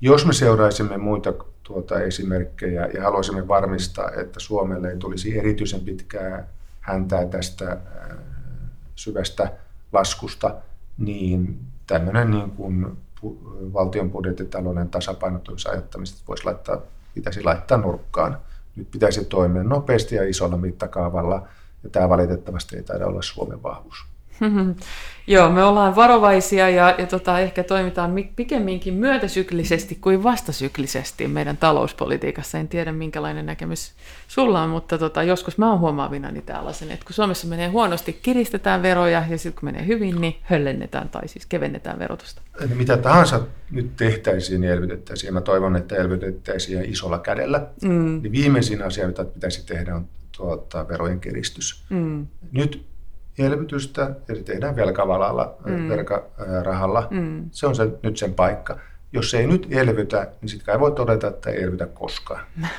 jos me seuraisimme muita tuota esimerkkejä ja haluaisimme varmistaa, että Suomelle ei tulisi erityisen pitkää häntää tästä syvästä laskusta, niin tämmöinen niin kuin valtion budjettitalouden tasapainottumisajattamiset voisi laittaa, pitäisi laittaa nurkkaan. Nyt pitäisi toimia nopeasti ja isolla mittakaavalla, ja tämä valitettavasti ei taida olla Suomen vahvuus. Joo, me ollaan varovaisia ja, ja tota, ehkä toimitaan pikemminkin myötäsyklisesti kuin vastasyklisesti meidän talouspolitiikassa. En tiedä, minkälainen näkemys sulla on, mutta tota, joskus mä oon huomaavina niin tällaisen, että kun Suomessa menee huonosti, kiristetään veroja ja sitten kun menee hyvin, niin höllennetään tai siis kevennetään verotusta. Eli mitä tahansa nyt tehtäisiin, niin elvytettäisiin. Ja mä toivon, että elvytettäisiin isolla kädellä. Mm. Niin viimeisin asia, mitä pitäisi tehdä, on tuota, verojen kiristys. Mm. Nyt elvytystä, eli tehdään velkavalalla, mm. velkarahalla. Mm. Se on se, nyt sen paikka. Jos se ei nyt elvytä, niin sitten ei voi todeta, että ei elvytä koskaan.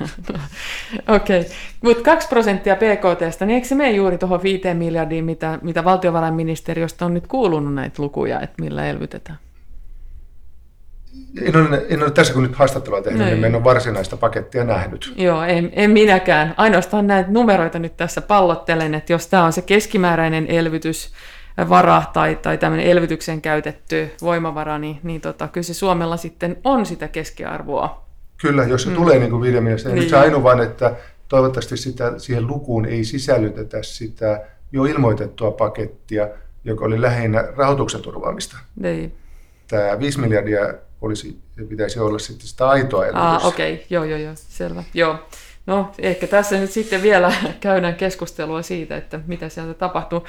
Okei, okay. mutta 2 prosenttia PKT, niin eikö se mene juuri tuohon 5 miljardiin, mitä, mitä valtiovarainministeriöstä on nyt kuulunut näitä lukuja, että millä elvytetään? En ole, en ole tässä kun nyt haastattelua tehnyt, niin en ole varsinaista pakettia nähnyt. Joo, en, en minäkään. Ainoastaan näitä numeroita nyt tässä pallottelen, että jos tämä on se keskimääräinen elvytysvara tai, tai tämmöinen elvytyksen käytetty voimavara, niin, niin tota, kyllä se Suomella sitten on sitä keskiarvoa. Kyllä, jos se mm. tulee niin kuin viiden mielestä. Niin. Nyt se ainoa vain, että toivottavasti sitä, siihen lukuun ei sisällytetä sitä jo ilmoitettua pakettia, joka oli lähinnä rahoituksen turvaamista. Niin. Tämä 5 miljardia olisi, pitäisi olla sitten sitä aitoa elvytystä. Ah, okei, okay. joo, joo, joo, selvä. Joo. No, ehkä tässä nyt sitten vielä käydään keskustelua siitä, että mitä sieltä tapahtuu.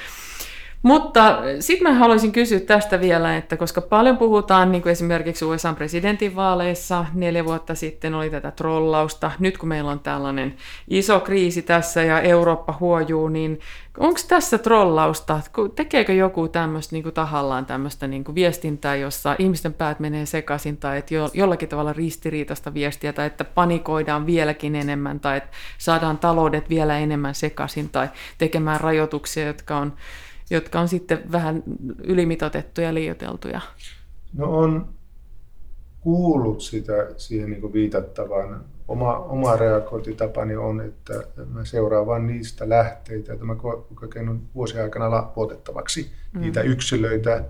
Mutta sitten mä haluaisin kysyä tästä vielä, että koska paljon puhutaan niin kuin esimerkiksi USA presidentinvaaleissa neljä vuotta sitten oli tätä trollausta, nyt kun meillä on tällainen iso kriisi tässä ja Eurooppa huojuu, niin onko tässä trollausta? Tekeekö joku tämmöistä niin tahallaan tämmöistä niin viestintää, jossa ihmisten päät menee sekaisin tai että jollakin tavalla ristiriitaista viestiä tai että panikoidaan vieläkin enemmän tai että saadaan taloudet vielä enemmän sekaisin tai tekemään rajoituksia, jotka on jotka on sitten vähän ylimitotettuja ja liioteltuja? No on kuullut sitä siihen niin viitattavan. Oma, oma reagointitapani on, että mä seuraan vain niistä lähteitä, että mä kokenut vuosien aikana luotettavaksi mm. niitä yksilöitä,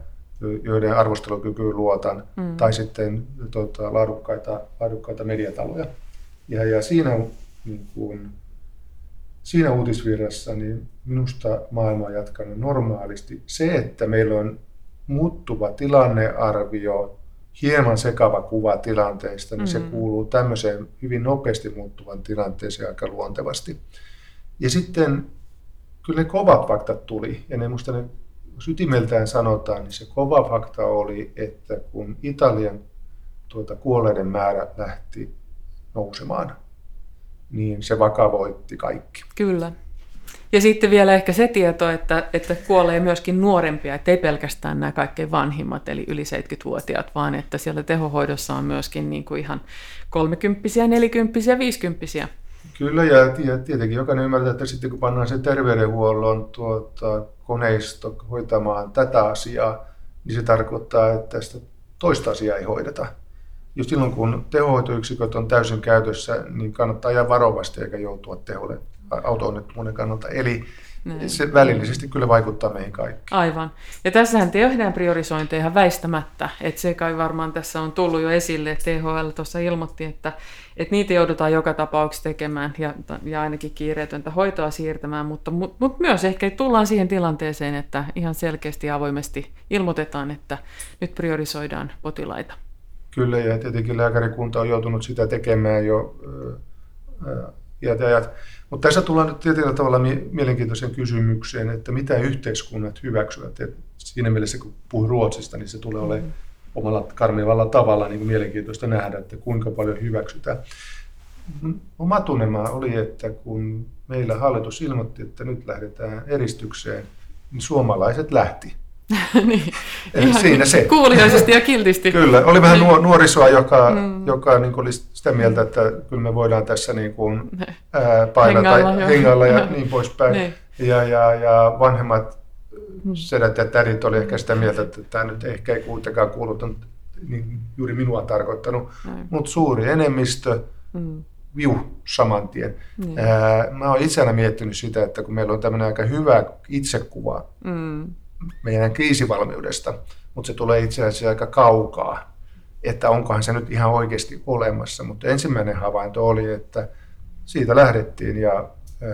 joiden arvostelukykyyn luotan, mm. tai sitten tota, laadukkaita, laadukkaita mediataloja. Ja, ja siinä niin kuin, siinä uutisvirrassa niin minusta maailma on jatkanut normaalisti. Se, että meillä on muuttuva tilannearvio, hieman sekava kuva tilanteesta, niin mm. se kuuluu tämmöiseen hyvin nopeasti muuttuvan tilanteeseen aika luontevasti. Ja sitten kyllä ne kovat faktat tuli, ja ne musta ne, jos ytimeltään sanotaan, niin se kova fakta oli, että kun Italian tuota, kuolleiden määrä lähti nousemaan, niin se vakavoitti kaikki. Kyllä. Ja sitten vielä ehkä se tieto, että, että kuolee myöskin nuorempia, että ei pelkästään nämä kaikkein vanhimmat, eli yli 70-vuotiaat, vaan että siellä tehohoidossa on myöskin niin kuin ihan 30 40 50 Kyllä, ja tietenkin jokainen ymmärtää, että sitten kun pannaan se terveydenhuollon tuota, koneisto hoitamaan tätä asiaa, niin se tarkoittaa, että sitä toista asiaa ei hoideta. Just silloin kun tehohoitoyksiköt on täysin käytössä, niin kannattaa ajaa varovasti eikä joutua teholle auto-onnettomuuden kannalta. Eli näin. se välillisesti kyllä vaikuttaa meihin kaikkiin. Aivan. Ja tässähän tehdään priorisointeja ihan väistämättä. Että se kai varmaan tässä on tullut jo esille. THL tuossa ilmoitti, että, että niitä joudutaan joka tapauksessa tekemään ja, ja ainakin kiireetöntä hoitoa siirtämään. Mutta, mutta myös ehkä tullaan siihen tilanteeseen, että ihan selkeästi ja avoimesti ilmoitetaan, että nyt priorisoidaan potilaita. Kyllä, ja tietenkin lääkärikunta on joutunut sitä tekemään jo iät ajat. Mutta tässä tullaan nyt tietyllä tavalla mielenkiintoiseen kysymykseen, että mitä yhteiskunnat hyväksyvät. Et siinä mielessä, kun puhun Ruotsista, niin se tulee olemaan mm. omalla karmivalla tavalla niin mielenkiintoista nähdä, että kuinka paljon hyväksytään. Oma tunnelma oli, että kun meillä hallitus ilmoitti, että nyt lähdetään eristykseen, niin suomalaiset lähti. niin, ihan Siinä se. Kuuliaisesti ja kiltisti. kyllä, oli vähän niin. nuorisoa, joka, mm. joka niin oli sitä mieltä, että kyllä me voidaan tässä niin kuin, ää, painata hengailla, hengailla ja niin poispäin. Niin. Ja, ja, ja vanhemmat mm. sedät ja tädit oli ehkä sitä mieltä, että tämä nyt ehkä ei kuitenkaan kuulu niin juuri minua tarkoittanut, mutta suuri enemmistö mm. viu saman tien. Niin. Ää, mä oon itseänä miettinyt sitä, että kun meillä on tämmöinen aika hyvä itsekuva mm meidän kriisivalmiudesta, mutta se tulee itse asiassa aika kaukaa, että onkohan se nyt ihan oikeasti olemassa. Mutta ensimmäinen havainto oli, että siitä lähdettiin ja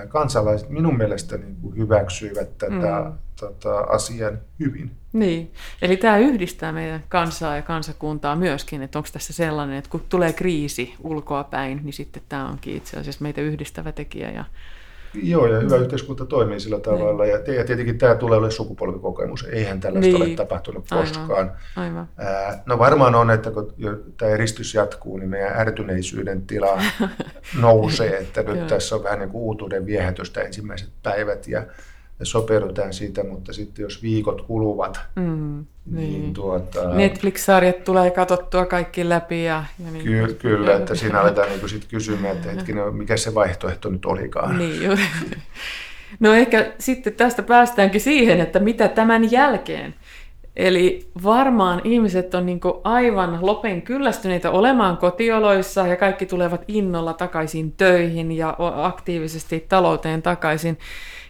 kansalaiset minun mielestä niin kuin hyväksyivät tätä mm. tota, asian hyvin. Niin, eli tämä yhdistää meidän kansaa ja kansakuntaa myöskin, että onko tässä sellainen, että kun tulee kriisi ulkoa päin, niin sitten tämä onkin itse asiassa meitä yhdistävä tekijä ja Joo, ja hyvä yhteiskunta toimii sillä tavalla. Niin. Ja, ja tietenkin tämä tulee olemaan sukupolvikokemus. Eihän tällaista niin. ole tapahtunut koskaan. Aivan. Aivan. Ää, no varmaan on, että kun tämä eristys jatkuu, niin meidän ärtyneisyyden tila nousee. Että nyt tässä on vähän niin kuin uutuuden viehätystä ensimmäiset päivät. Ja ja sopeudutaan siitä, mutta sitten jos viikot kuluvat, mm, niin, niin tuota... Netflix-sarjat tulee katsottua kaikki läpi. Ja, ja niin. Ky- kyllä, että siinä aletaan niin sit kysymään, että hetkinen, mikä se vaihtoehto nyt olikaan. Niin juuri. No ehkä sitten tästä päästäänkin siihen, että mitä tämän jälkeen. Eli varmaan ihmiset on niin aivan lopen kyllästyneitä olemaan kotioloissa ja kaikki tulevat innolla takaisin töihin ja aktiivisesti talouteen takaisin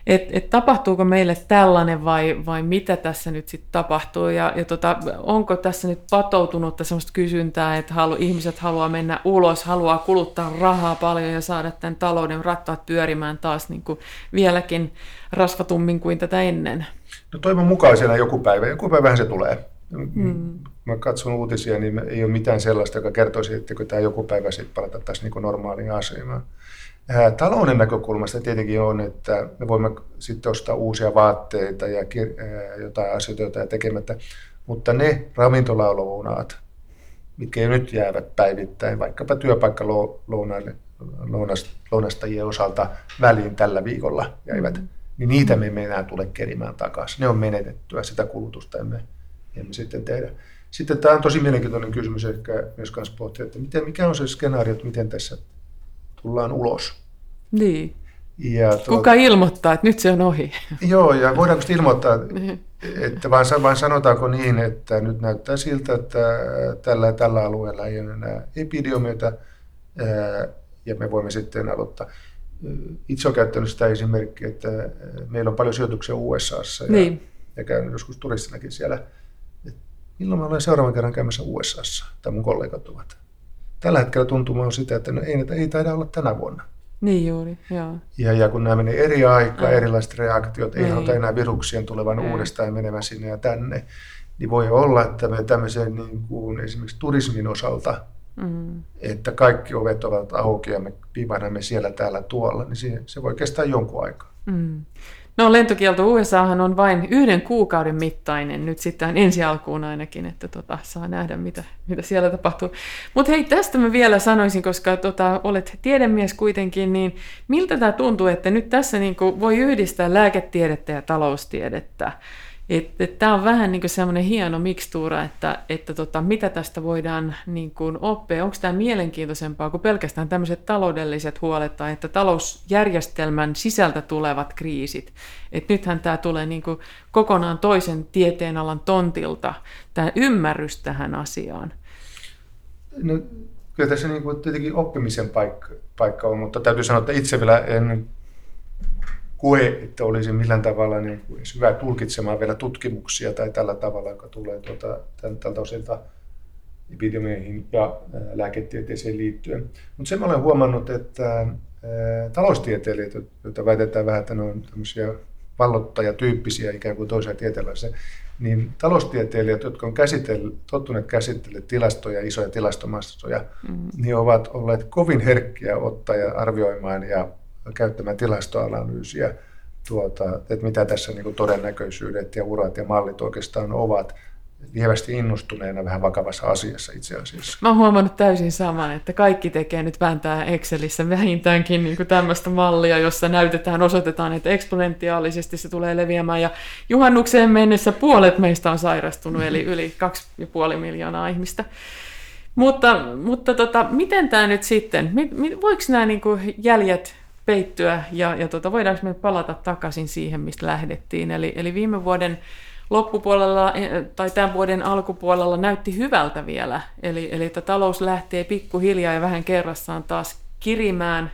että et tapahtuuko meille tällainen vai, vai mitä tässä nyt sitten tapahtuu ja, ja tota, onko tässä nyt patoutunutta sellaista kysyntää, että halu, ihmiset haluaa mennä ulos, haluaa kuluttaa rahaa paljon ja saada tämän talouden rattaat pyörimään taas niin kuin vieläkin rasvatummin kuin tätä ennen. No toivon mukaisena joku päivä, joku päivähän se tulee. Mm. Mä katson uutisia, niin ei ole mitään sellaista, joka kertoisi, että tämä joku päivä sitten palata taas niin normaaliin asemaan. Talouden näkökulmasta tietenkin on, että me voimme sitten ostaa uusia vaatteita ja jotain asioita, joita tekemättä, mutta ne ravintolalounaat, mitkä jo nyt jäävät päivittäin, vaikkapa työpaikkalounastajien osalta väliin tällä viikolla jäivät, mm-hmm. niin niitä me emme enää tule kerimään takaisin. Ne on menetettyä, sitä kulutusta emme, emme sitten tehdä. Sitten tämä on tosi mielenkiintoinen kysymys ehkä myös kanssa pohtia, että miten, mikä on se skenaario, että miten tässä tullaan ulos. Niin. Ja tuo... Kuka ilmoittaa, että nyt se on ohi? Joo, ja voidaanko ilmoittaa, niin. että vaan, vaan sanotaanko niin, että nyt näyttää siltä, että tällä, tällä alueella ei ole enää epidemioita, ja me voimme sitten aloittaa. Itse olen käyttänyt sitä esimerkkiä, että meillä on paljon sijoituksia USAssa ja, niin. ja käynyt joskus turistinakin siellä. milloin mä olen seuraavan kerran käymässä USAssa, tai mun kollegat ovat. Tällä hetkellä tuntuma on sitä, että no ei, ei taida olla tänä vuonna. Niin juuri, joo. Ja, ja kun nämä menee eri aikaa, erilaiset reaktiot, ei niin. haluta enää viruksien tulevan ei. uudestaan menevän sinne ja tänne, niin voi olla, että me tämmöisen niin kuin esimerkiksi turismin osalta, mm. että kaikki ovet ovat auki ja me piivannamme siellä täällä tuolla, niin se, se voi kestää jonkun aikaa. Mm. No lentokielto USAhan on vain yhden kuukauden mittainen nyt sitten ensi alkuun ainakin, että tota, saa nähdä mitä, mitä siellä tapahtuu. Mutta hei, tästä mä vielä sanoisin, koska tota, olet tiedemies kuitenkin, niin miltä tämä tuntuu, että nyt tässä niinku voi yhdistää lääketiedettä ja taloustiedettä? Tämä on vähän niin semmoinen hieno mikstuura, että, että tota, mitä tästä voidaan niin kuin oppia. Onko tämä mielenkiintoisempaa kuin pelkästään tämmöiset taloudelliset huolet tai että talousjärjestelmän sisältä tulevat kriisit. Et nythän tämä tulee niin kuin kokonaan toisen tieteenalan tontilta, tämä ymmärrys tähän asiaan. No, kyllä tässä niin kuin tietenkin oppimisen paikka, paikka on, mutta täytyy sanoa, että itse vielä en koe, että olisi millään tavalla niin kuin hyvä tulkitsemaan vielä tutkimuksia tai tällä tavalla, joka tulee tuota, tältä osilta epidemioihin ja lääketieteeseen liittyen. Mutta sen olen huomannut, että taloustieteilijät, joita väitetään vähän, että ne on tämmöisiä vallottajatyyppisiä ikään kuin toisia tieteellisiä, niin taloustieteilijät, jotka on käsitell, tottuneet käsittelemään tilastoja, isoja tilastomassoja, mm. niin ovat olleet kovin herkkiä ottaa ja arvioimaan ja käyttämään tilastoanalyysiä, tuota, että mitä tässä niin kuin todennäköisyydet ja urat ja mallit oikeastaan ovat lievästi innostuneena vähän vakavassa asiassa itse asiassa. Mä oon huomannut täysin saman, että kaikki tekee nyt vääntää Excelissä vähintäänkin niin tämmöistä mallia, jossa näytetään, osoitetaan, että eksponentiaalisesti se tulee leviämään ja juhannukseen mennessä puolet meistä on sairastunut, eli yli 2,5 miljoonaa ihmistä. Mutta, mutta tota, miten tämä nyt sitten, voiko nämä niin jäljet peittyä ja, ja tota, voidaanko me palata takaisin siihen, mistä lähdettiin. Eli, eli viime vuoden loppupuolella eh, tai tämän vuoden alkupuolella näytti hyvältä vielä. Eli, eli että talous lähtee pikkuhiljaa ja vähän kerrassaan taas kirimään,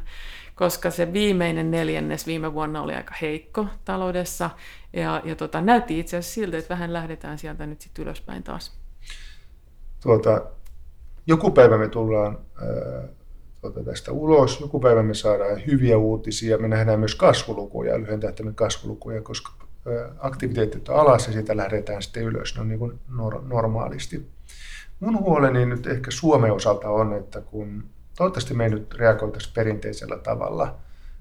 koska se viimeinen neljännes viime vuonna oli aika heikko taloudessa. Ja, ja tota, näytti itse asiassa siltä, että vähän lähdetään sieltä nyt sitten ylöspäin taas. Tuota, joku päivä me tullaan äh, tuota, tästä ulos. Joku päivä me saadaan hyviä uutisia, me nähdään myös kasvulukuja, lyhyen tähtäimen kasvulukuja, koska aktiviteetit on alas ja siitä lähdetään sitten ylös, no niin kuin normaalisti. Mun huoleni nyt ehkä Suomen osalta on, että kun toivottavasti me ei nyt reagoitaisi perinteisellä tavalla,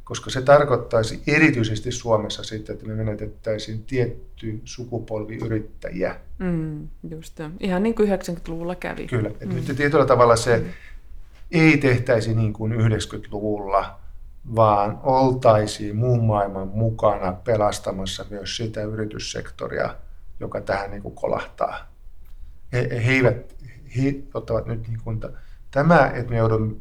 koska se tarkoittaisi erityisesti Suomessa sitten, että me menetettäisiin tietty sukupolvi yrittäjiä. Mm, just Ihan niin kuin 90-luvulla kävi. Kyllä. Että mm. nyt tietyllä tavalla se mm. Ei tehtäisi niin kuin 90-luvulla, vaan oltaisiin muun maailman mukana pelastamassa myös sitä yrityssektoria, joka tähän niin kuin kolahtaa. He, he, eivät, he ottavat nyt niin kuin, tämä, että me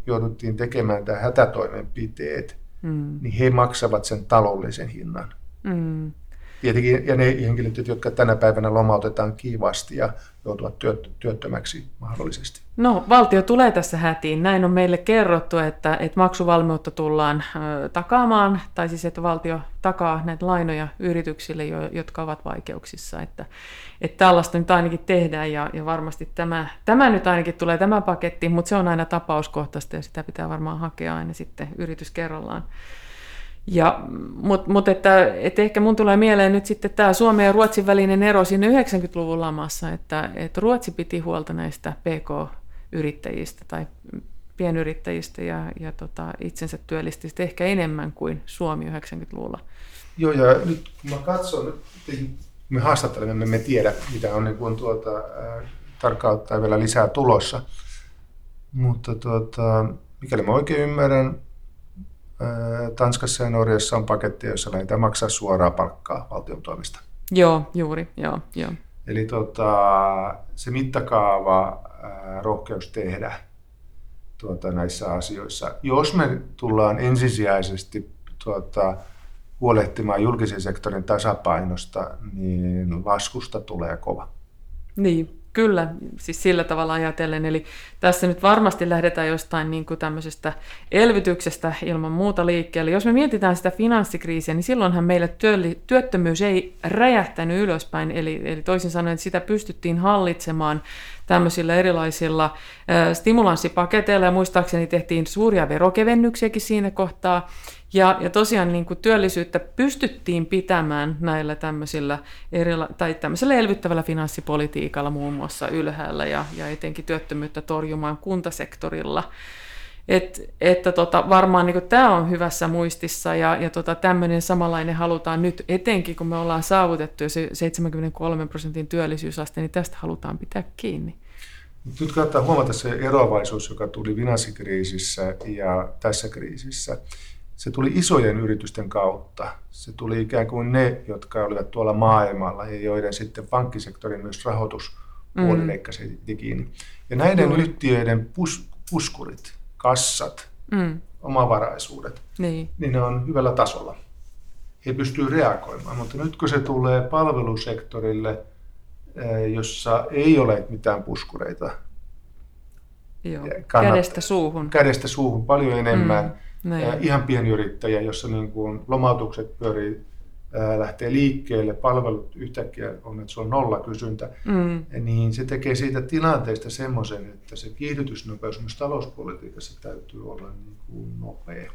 jouduttiin tekemään tämä hätätoimenpiteet, mm. niin he maksavat sen taloudellisen hinnan. Mm. Tietenkin, ja ne henkilöt, jotka tänä päivänä lomautetaan kiivasti ja joutuvat työttömäksi mahdollisesti. No, valtio tulee tässä hätiin. Näin on meille kerrottu, että, että maksuvalmiutta tullaan ö, takaamaan, tai siis että valtio takaa näitä lainoja yrityksille, jo, jotka ovat vaikeuksissa. Että, että tällaista nyt ainakin tehdään, ja, ja varmasti tämä, tämä nyt ainakin tulee tämä paketti, mutta se on aina tapauskohtaista, ja sitä pitää varmaan hakea aina sitten yritys kerrallaan. Ja, Mutta mut että, että ehkä mun tulee mieleen nyt sitten tämä Suomen ja Ruotsin välinen ero siinä 90-luvun lamassa, että, että Ruotsi piti huolta näistä PK-yrittäjistä tai pienyrittäjistä ja, ja tota, itsensä työllististä ehkä enemmän kuin Suomi 90-luvulla. Joo, ja nyt kun mä katson, me haastattelemme, me emme tiedä, mitä on niin kuin tuota, äh, tarkkaan vielä lisää tulossa. Mutta tuota, mikäli mä oikein ymmärrän, Tanskassa ja Norjassa on paketti, jossa lähdetään maksaa suoraa palkkaa valtion toimesta. Joo, juuri, joo, joo. Eli tota, se mittakaava, ää, rohkeus tehdä tuota, näissä asioissa. Jos me tullaan ensisijaisesti tuota, huolehtimaan julkisen sektorin tasapainosta, niin laskusta tulee kova. Niin, Kyllä, siis sillä tavalla ajatellen. Eli tässä nyt varmasti lähdetään jostain niin kuin tämmöisestä elvytyksestä ilman muuta liikkeelle. Jos me mietitään sitä finanssikriisiä, niin silloinhan meillä työttömyys ei räjähtänyt ylöspäin. Eli, eli toisin sanoen, että sitä pystyttiin hallitsemaan tämmöisillä erilaisilla stimulanssipaketeilla. Ja muistaakseni tehtiin suuria verokevennyksiäkin siinä kohtaa. Ja, ja tosiaan niin kuin työllisyyttä pystyttiin pitämään näillä tämmöisillä erila- tai tämmöisellä elvyttävällä finanssipolitiikalla muun muassa ylhäällä ja, ja etenkin työttömyyttä torjumaan kuntasektorilla. Et, että tota, varmaan niin tämä on hyvässä muistissa ja, ja tota, tämmöinen samanlainen halutaan nyt, etenkin kun me ollaan saavutettu jo se 73 prosentin työllisyysaste, niin tästä halutaan pitää kiinni. Nyt kannattaa huomata se eroavaisuus, joka tuli finanssikriisissä ja tässä kriisissä se tuli isojen yritysten kautta. Se tuli ikään kuin ne, jotka olivat tuolla maailmalla ja joiden sitten pankkisektorin myös rahoituspuoli mm. leikkasi kiinni. Ja näiden mm. yhtiöiden pus, puskurit, kassat, mm. omavaraisuudet, niin. niin ne on hyvällä tasolla. He pystyy reagoimaan, mutta nyt kun se tulee palvelusektorille, eh, jossa ei ole mitään puskureita, Joo. kädestä suuhun. Kädestä suuhun paljon enemmän. Mm näin. ihan pienyrittäjä, jossa niin kuin lomautukset pyörii, lähtee liikkeelle, palvelut yhtäkkiä on, että se on nolla kysyntä, mm. niin se tekee siitä tilanteesta semmoisen, että se kiihdytysnopeus myös talouspolitiikassa täytyy olla niin kuin nopea.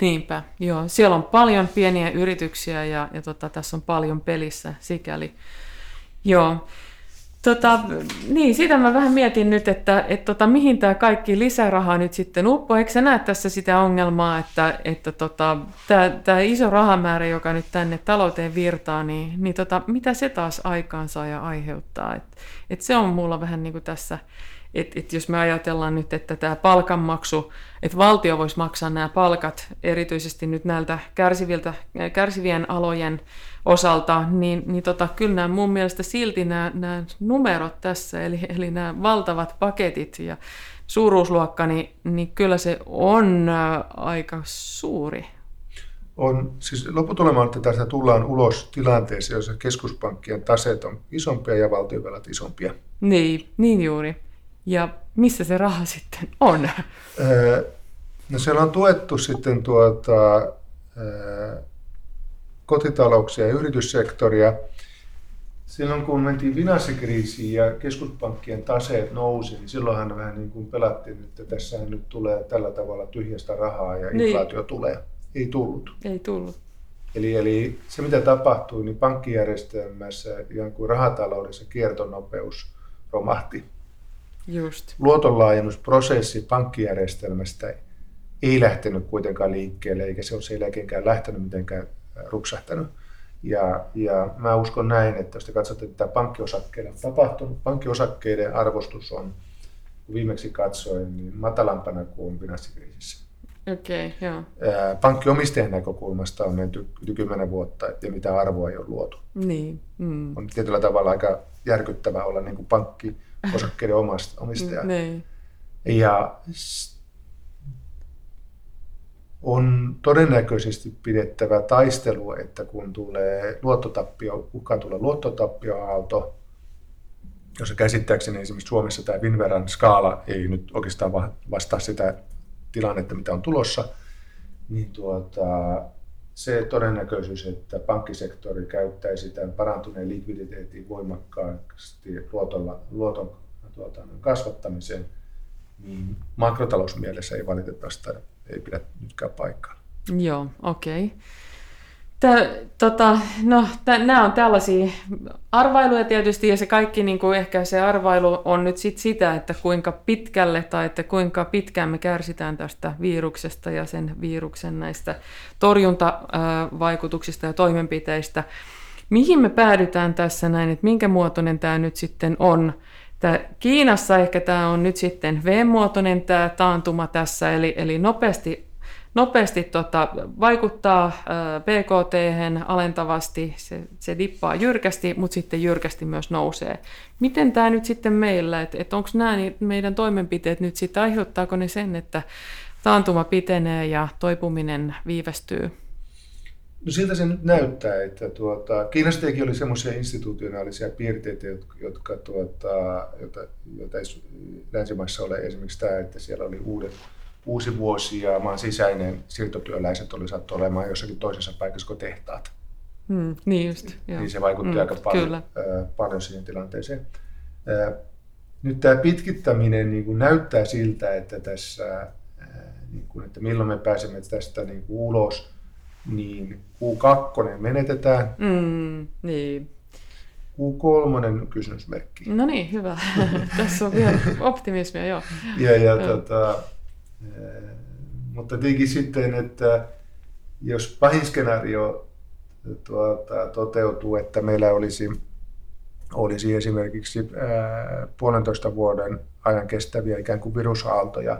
Niinpä, joo. Siellä on paljon pieniä yrityksiä ja, ja tota, tässä on paljon pelissä sikäli. Joo. Tota, niin, siitä mä vähän mietin nyt, että et, tota, mihin tämä kaikki lisäraha nyt sitten uppoo. Eikö sä näe tässä sitä ongelmaa, että, että tota, iso rahamäärä, joka nyt tänne talouteen virtaa, niin, niin tota, mitä se taas aikaansaa ja aiheuttaa? Et, et se on mulla vähän niin kuin tässä, että et jos me ajatellaan nyt, että tämä palkanmaksu, että valtio voisi maksaa nämä palkat erityisesti nyt näiltä kärsiviltä, kärsivien alojen osalta, niin, niin tota, kyllä nämä mun mielestä silti nämä, nämä numerot tässä, eli, eli nämä valtavat paketit ja suuruusluokka, niin, niin kyllä se on aika suuri. On, siis lopputulema että tästä tullaan ulos tilanteeseen, jossa keskuspankkien taseet on isompia ja valtiovelat isompia. Niin, niin juuri. Ja missä se raha sitten on? No siellä on tuettu sitten tuota, kotitalouksia ja yrityssektoria silloin kun mentiin finanssikriisiin ja keskuspankkien taseet nousi, niin silloinhan vähän niin kuin pelattiin, että tässä nyt tulee tällä tavalla tyhjästä rahaa ja niin. inflaatio tulee. Ei tullut. Ei tullut. Eli, eli se mitä tapahtui, niin pankkijärjestelmässä kuin rahataloudessa kiertonopeus romahti. Just. Luotonlaajennusprosessi pankkijärjestelmästä ei lähtenyt kuitenkaan liikkeelle, eikä se ole sen jälkeenkään lähtenyt mitenkään rupsahtanut. Ja, ja mä uskon näin, että jos te katsotte, että pankkiosakkeiden on tapahtunut, pankkiosakkeiden arvostus on, kun viimeksi katsoin, niin matalampana kuin finanssikriisissä. Okei, okay, joo. Pankkiomistajan näkökulmasta on menty yli kymmenen vuotta ja mitä arvoa ei ole luotu. Niin. Mm. On tietyllä tavalla aika järkyttävää olla niin kuin pankkiosakkeiden omistaja. niin. Ja on todennäköisesti pidettävä taistelu, että kun tulee luottotappio, uhkaa tulla luottotappioaalto, jossa käsittääkseni esimerkiksi Suomessa tämä Vinveran skaala ei nyt oikeastaan vastaa sitä tilannetta, mitä on tulossa, niin tuota, se todennäköisyys, että pankkisektori käyttäisi tämän parantuneen likviditeetin voimakkaasti luotolla, luoton tuota, kasvattamiseen, niin makrotalousmielessä ei valitettavasti ei pidä nytkään paikkaa. Joo, okei. Okay. Tota, no, nämä on tällaisia arvailuja tietysti, ja se kaikki, niin kuin ehkä se arvailu on nyt sit sitä, että kuinka pitkälle tai että kuinka pitkään me kärsitään tästä viruksesta ja sen viruksen näistä torjuntavaikutuksista ja toimenpiteistä. Mihin me päädytään tässä näin, että minkä muotoinen tämä nyt sitten on? Tää Kiinassa ehkä tämä on nyt sitten V-muotoinen tämä taantuma tässä, eli, eli nopeasti, nopeasti tota, vaikuttaa BKT alentavasti, se, se dippaa jyrkästi, mutta sitten jyrkästi myös nousee. Miten tämä nyt sitten meillä, että et, onko nämä meidän toimenpiteet nyt sitten, aiheuttaako ne sen, että taantuma pitenee ja toipuminen viivästyy? No siltä se nyt näyttää, että tuota, Kiinastakin oli semmoisia institutionaalisia piirteitä, jotka, jotka tuota, jota, jota ei länsimaissa ole esimerkiksi tämä, että siellä oli uudet, uusi vuosi ja maan sisäinen siirtotyöläiset oli saattu olemaan jossakin toisessa paikassa kuin tehtaat. Mm, niin just, joo. Niin se vaikutti mm, aika paljon, äh, paljon siihen tilanteeseen. Äh, nyt tämä pitkittäminen niin kuin näyttää siltä, että tässä, äh, niin kuin, että milloin me pääsemme tästä niin kuin ulos, niin Q2 menetetään. Mm, niin. Q3 kysymysmerkki. No niin, hyvä. Tässä on vielä optimismia, joo. ja, ja, tota, eh, mutta tietenkin sitten, että jos pahin skenaario tuota, toteutuu, että meillä olisi, olisi esimerkiksi ää, puolentoista vuoden ajan kestäviä ikään kuin virusaaltoja,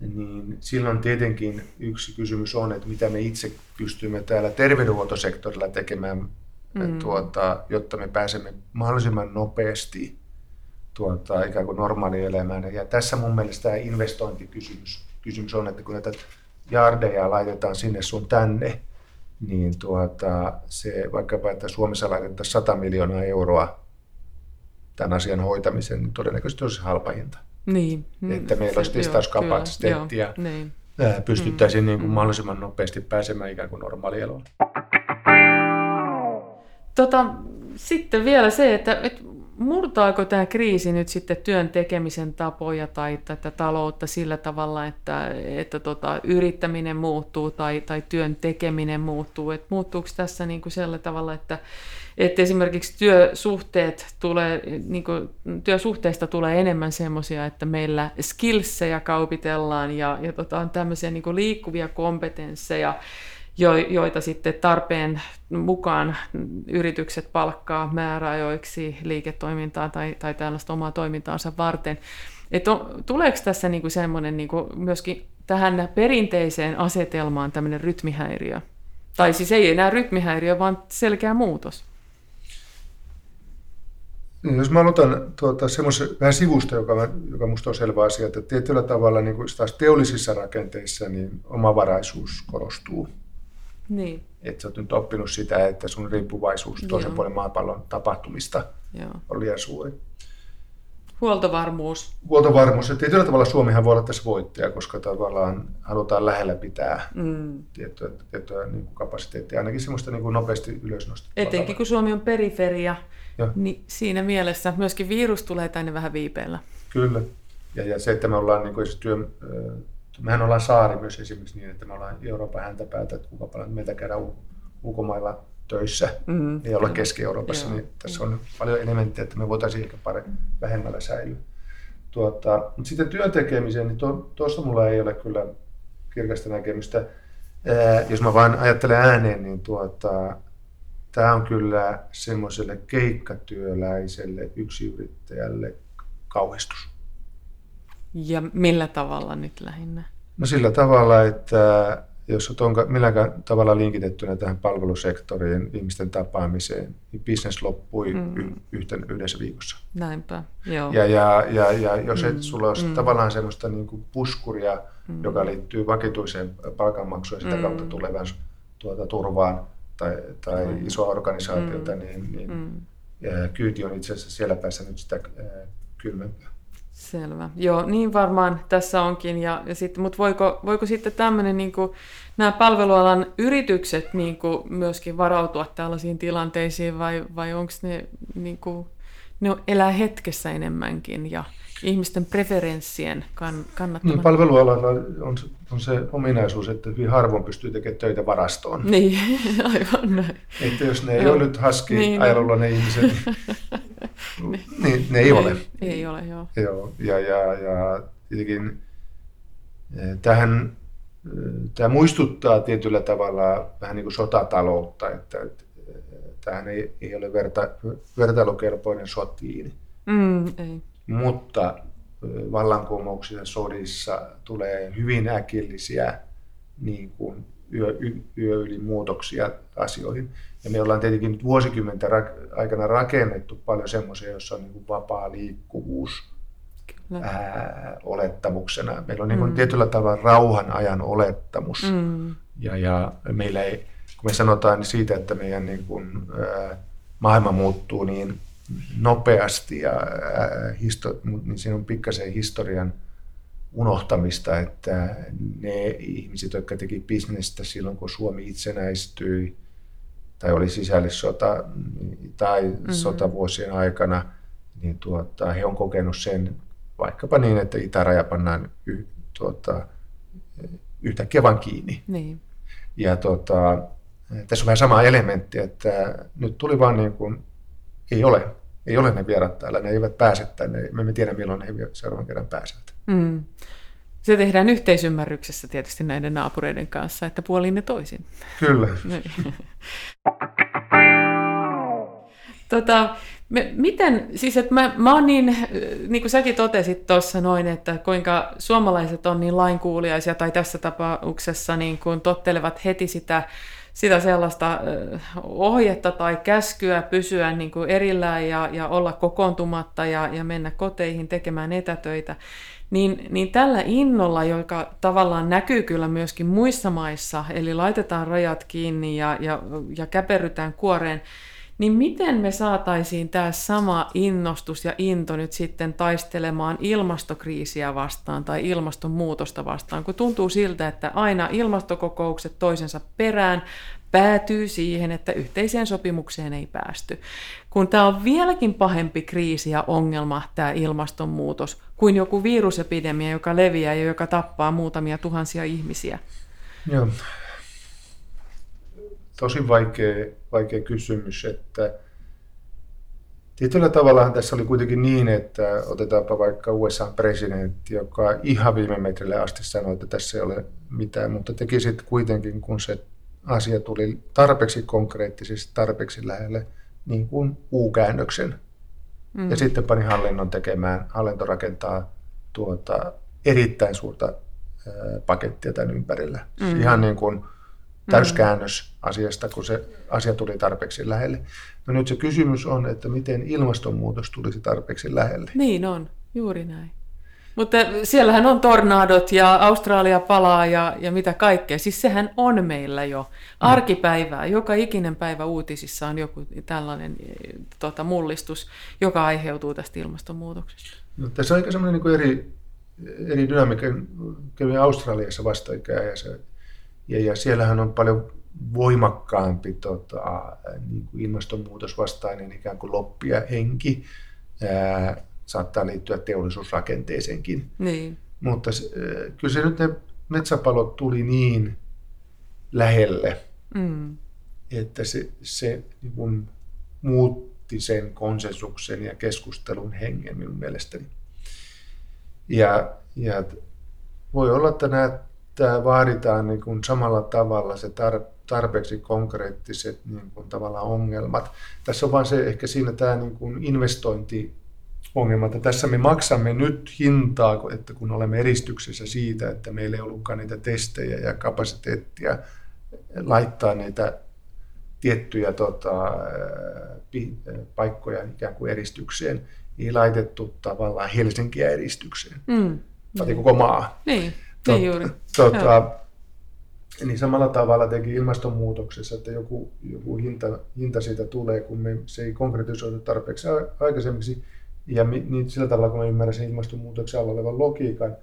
niin silloin tietenkin yksi kysymys on, että mitä me itse pystymme täällä terveydenhuoltosektorilla tekemään, mm. tuota, jotta me pääsemme mahdollisimman nopeasti tuota, ikään kuin normaalielämään. Ja tässä mun mielestä tämä investointikysymys kysymys on, että kun näitä jardeja laitetaan sinne sun tänne, niin tuota, se vaikkapa, että Suomessa laitettaisiin 100 miljoonaa euroa tämän asian hoitamiseen, niin todennäköisesti olisi halpa hinta. Niin. Mm, että meillä olisi testauskapasiteettia ja niin. pystyttäisiin mm. niin kuin mm. mahdollisimman nopeasti pääsemään ikään kuin normaalieloon. Tota, sitten vielä se, että, että murtaako tämä kriisi nyt sitten työn tekemisen tapoja tai tätä taloutta sillä tavalla, että, että tota, yrittäminen muuttuu tai, tai työn tekeminen muuttuu? Et muuttuuko tässä niin kuin sillä tavalla, että, että esimerkiksi työsuhteet tulee, niin kuin, työsuhteista tulee enemmän semmoisia, että meillä skillsejä kaupitellaan ja, ja tota, on tämmöisiä niin kuin liikkuvia kompetensseja, jo, joita sitten tarpeen mukaan yritykset palkkaa määräajoiksi liiketoimintaa tai, tai tällaista omaa toimintaansa varten. Et on, tuleeko tässä niinku semmoinen niinku myöskin tähän perinteiseen asetelmaan tämmöinen rytmihäiriö? Tai siis ei enää rytmihäiriö, vaan selkeä muutos. Niin, jos mä aloitan tuota, semmoisen vähän sivusta, joka, joka minusta on selvä asia, että tietyllä tavalla niin kuin taas teollisissa rakenteissa niin omavaraisuus korostuu. Niin. Että sä oot nyt oppinut sitä, että sun riippuvaisuus Joo. toisen puolen maapallon tapahtumista Joo. on liian suuri. Huoltovarmuus. Huoltovarmuus. Ja tietyllä tavalla Suomihan voi olla tässä voittaja, koska tavallaan halutaan lähellä pitää mm. tiettyä, tiettyä niin kuin kapasiteettia, ainakin semmoista niin kuin nopeasti ylösnostettua. Etenkin kun Suomi on periferia, ja. niin siinä mielessä myöskin virus tulee tänne vähän viipeellä. Kyllä. Ja, ja se, että me ollaan niin kuin, työ, mehän ollaan saari myös esimerkiksi niin, että me ollaan Euroopan häntäpäätä, että kuinka paljon meiltä käydään ulkomailla töissä mm-hmm. ja olla Keski-Euroopassa, Joo. niin tässä on paljon elementtejä, että me voitaisiin ehkä pare, vähemmällä säilyä. Tuota, mutta sitten työn tekemiseen, niin tuosta mulla ei ole kyllä kirkasta näkemystä. Ää, jos mä vain ajattelen ääneen, niin tuota, tämä on kyllä semmoiselle keikkatyöläiselle, yksiyrittäjälle kauhistus. Ja millä tavalla nyt lähinnä? No sillä tavalla, että jos olet milläkään tavalla linkitettynä tähän palvelusektoriin, ihmisten tapaamiseen, niin bisnes loppui mm. y- yhten, yhdessä viikossa. Näinpä, joo. Ja, ja, ja, ja jos et, mm. sulla olisi mm. tavallaan sellaista niin kuin puskuria, mm. joka liittyy vakituiseen palkanmaksuun ja sitä mm. kautta tulevan tuota, turvaan tai, tai mm. isoa organisaatiota, mm. niin, niin mm. kyyti on itse asiassa siellä päässä nyt sitä kylmempää. Selvä. Joo, niin varmaan tässä onkin. Ja, ja sit, mutta voiko, voiko sitten tämmöinen, niin kuin, nämä palvelualan yritykset niin kuin, myöskin varautua tällaisiin tilanteisiin vai, vai onko ne, niin kuin, ne elää hetkessä enemmänkin ja ihmisten preferenssien kann, kannattamaan? Niin, palvelualalla on, on se ominaisuus, että hyvin harvoin pystyy tekemään töitä varastoon. Niin, aivan näin. Että jos ne ei ole nyt haski niin, ajelulla ne ihmiset, niin, niin ne ei ole. Ei, ei ole, joo. joo ja, ja, ja tietenkin eh, tähän, eh, tämä muistuttaa tietyllä tavalla vähän niin kuin sotataloutta, että, että eh, tähän ei, ei ole verta, vertailukelpoinen sotiin. Mm, ei. Mutta vallankumouksissa sodissa tulee hyvin äkillisiä niin kuin yö, yö yli muutoksia asioihin. Ja me ollaan tietenkin nyt vuosikymmenten aikana rakennettu paljon semmoisia, joissa on niin kuin vapaa liikkuvuus ää, olettamuksena. Meillä on niin kuin mm. tietyllä tavalla rauhan ajan olettamus. Mm. Ja, ja meillä ei, kun me sanotaan siitä, että meidän niin kuin, ää, maailma muuttuu niin nopeasti, ja, ää, histo, niin siinä on pikkasen historian unohtamista, että ne ihmiset, jotka teki bisnestä silloin, kun Suomi itsenäistyi, tai oli sisällissota tai mm-hmm. sotavuosien aikana, niin tuota, he on kokenut sen vaikkapa niin, että itäraja pannaan y, tuota, yhtäkkiä vaan kiinni. Niin. Ja tuota, tässä on vähän sama elementti, että nyt tuli vaan niin kuin, ei ole, ei ole ne vierat täällä, ne eivät pääse tänne, me emme tiedä milloin ne seuraavan kerran pääsevät. Mm. Se tehdään yhteisymmärryksessä tietysti näiden naapureiden kanssa, että puolin ne toisin. Kyllä. Niin. tota, me, miten, siis että mä, mä oon niin, niin kuin säkin totesit tuossa noin, että kuinka suomalaiset on niin lainkuuliaisia, tai tässä tapauksessa niin kuin tottelevat heti sitä, sitä sellaista ohjetta tai käskyä pysyä niin kuin erillään ja, ja olla kokoontumatta ja, ja mennä koteihin tekemään etätöitä, niin, niin tällä innolla, joka tavallaan näkyy kyllä myöskin muissa maissa, eli laitetaan rajat kiinni ja, ja, ja käperrytään kuoreen, niin miten me saataisiin tämä sama innostus ja into nyt sitten taistelemaan ilmastokriisiä vastaan tai ilmastonmuutosta vastaan, kun tuntuu siltä, että aina ilmastokokoukset toisensa perään päätyy siihen, että yhteiseen sopimukseen ei päästy. Kun tämä on vieläkin pahempi kriisi ja ongelma, tämä ilmastonmuutos, kuin joku virusepidemia, joka leviää ja joka tappaa muutamia tuhansia ihmisiä. Joo. Tosi vaikea, vaikea kysymys, että tietyllä tavalla tässä oli kuitenkin niin, että otetaanpa vaikka USA-presidentti, joka ihan viime metrille asti sanoi, että tässä ei ole mitään, mutta teki sitten kuitenkin, kun se asia tuli tarpeeksi konkreettisesti, tarpeeksi lähelle, niin kuin U-käännöksen. Mm. Ja sitten pani hallinnon tekemään, hallinto rakentaa tuota, erittäin suurta pakettia tämän ympärillä. Mm. Ihan niin kuin täyskäännös asiasta, kun se asia tuli tarpeeksi lähelle. No nyt se kysymys on, että miten ilmastonmuutos tulisi tarpeeksi lähelle. Niin on, juuri näin. Mutta siellähän on tornadot ja Australia palaa ja, ja mitä kaikkea. Siis sehän on meillä jo arkipäivää. Joka ikinen päivä uutisissa on joku tällainen tota, mullistus, joka aiheutuu tästä ilmastonmuutoksesta. No, tässä on aika semmoinen niin eri, eri dynamiikka. Kävin Australiassa vastikään ja, se, ja, ja siellähän on paljon voimakkaampi tota, niin kuin ilmastonmuutosvastainen ikään kuin loppia henki. Ää, saattaa liittyä teollisuusrakenteeseenkin. Niin. Mutta se, kyllä se nyt ne metsäpalot tuli niin lähelle, mm. että se, se niin kuin muutti sen konsensuksen ja keskustelun hengen minun mielestäni. Ja, ja voi olla, että nämä, tämä vaaditaan niin kuin samalla tavalla se tar, tarpeeksi konkreettiset niin kuin tavallaan ongelmat. Tässä on vain se ehkä siinä tämä niin kuin investointi ongelma, että tässä me maksamme nyt hintaa, että kun olemme eristyksessä siitä, että meillä ei ollutkaan niitä testejä ja kapasiteettia laittaa niitä tiettyjä tota, paikkoja ikään kuin eristykseen, ei laitettu tavallaan Helsinkiä eristykseen. Mm. Tai koko maa. Niin, niin juuri. Tota, niin samalla tavalla teki ilmastonmuutoksessa, että joku, joku hinta, hinta siitä tulee, kun me, se ei konkretisoidu tarpeeksi aikaisemmiksi. Ja niin sillä tavalla, kun mä ymmärrän ilmastonmuutoksen alla olevan logiikan,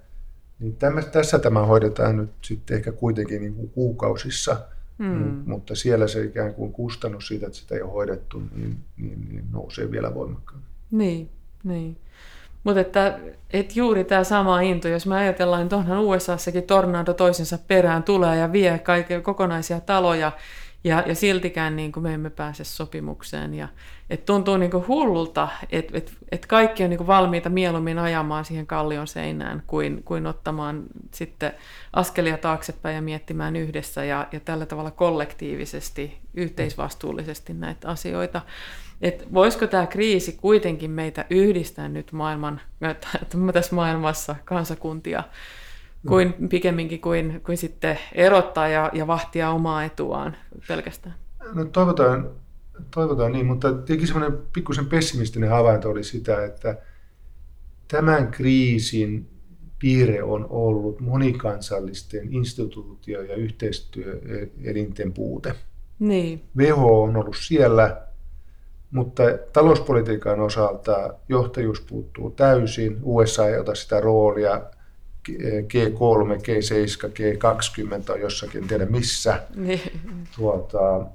niin tämä, tässä tämä hoidetaan nyt sitten ehkä kuitenkin niin kuin kuukausissa, mm. mutta siellä se ikään kuin kustannus siitä, että sitä ei ole hoidettu, niin, niin, niin nousee vielä voimakkaammin. Niin, niin. Mutta että, että juuri tämä sama into, jos me ajatellaan, niin tuonhan USAssakin tornado toisensa perään tulee ja vie kaiken kokonaisia taloja, ja, ja siltikään niin kuin me emme pääse sopimukseen. Ja, et tuntuu niin hullulta, että et, et kaikki on niin valmiita mieluummin ajamaan siihen kallion seinään, kuin, kuin ottamaan sitten askelia taaksepäin ja miettimään yhdessä ja, ja tällä tavalla kollektiivisesti, yhteisvastuullisesti näitä asioita. Et voisiko tämä kriisi kuitenkin meitä yhdistää nyt maailman, tässä maailmassa kansakuntia, kuin pikemminkin kuin, kuin sitten erottaa ja, ja vahtia omaa etuaan pelkästään. No toivotaan, toivotaan niin, mutta tietenkin semmoinen pikkusen pessimistinen havainto oli sitä, että tämän kriisin piirre on ollut monikansallisten instituutio- ja yhteistyöelinten puute. Niin. WHO on ollut siellä, mutta talouspolitiikan osalta johtajuus puuttuu täysin. USA ei ota sitä roolia. G3, G7, G20 on jossakin, en tiedä missä. Niin. Tuota,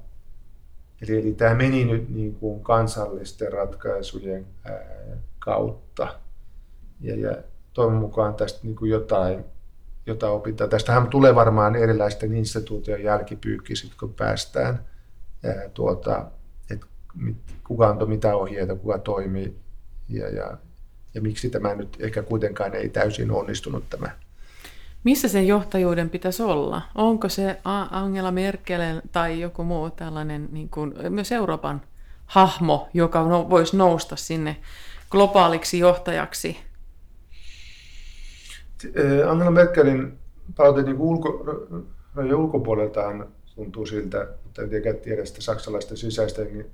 eli, eli tämä meni nyt niin kuin kansallisten ratkaisujen ää, kautta. Ja, ja toivon mukaan tästä niin kuin jotain, jotain opitaan. Tästähän tulee varmaan erilaisten instituutioiden jälkipyykki, sit kun päästään, ää, tuota, että kuka antoi mitä ohjeita, kuka toimii ja, ja ja miksi tämä nyt ehkä kuitenkaan ei täysin onnistunut tämä. Missä sen johtajuuden pitäisi olla? Onko se Angela Merkel tai joku muu tällainen niin kuin, myös Euroopan hahmo, joka no, voisi nousta sinne globaaliksi johtajaksi? Angela Merkelin palaute niin ulko, ulkopuoleltaan tuntuu siltä, mutta en tiedä, tiedä sitä saksalaisten sisäistä niin,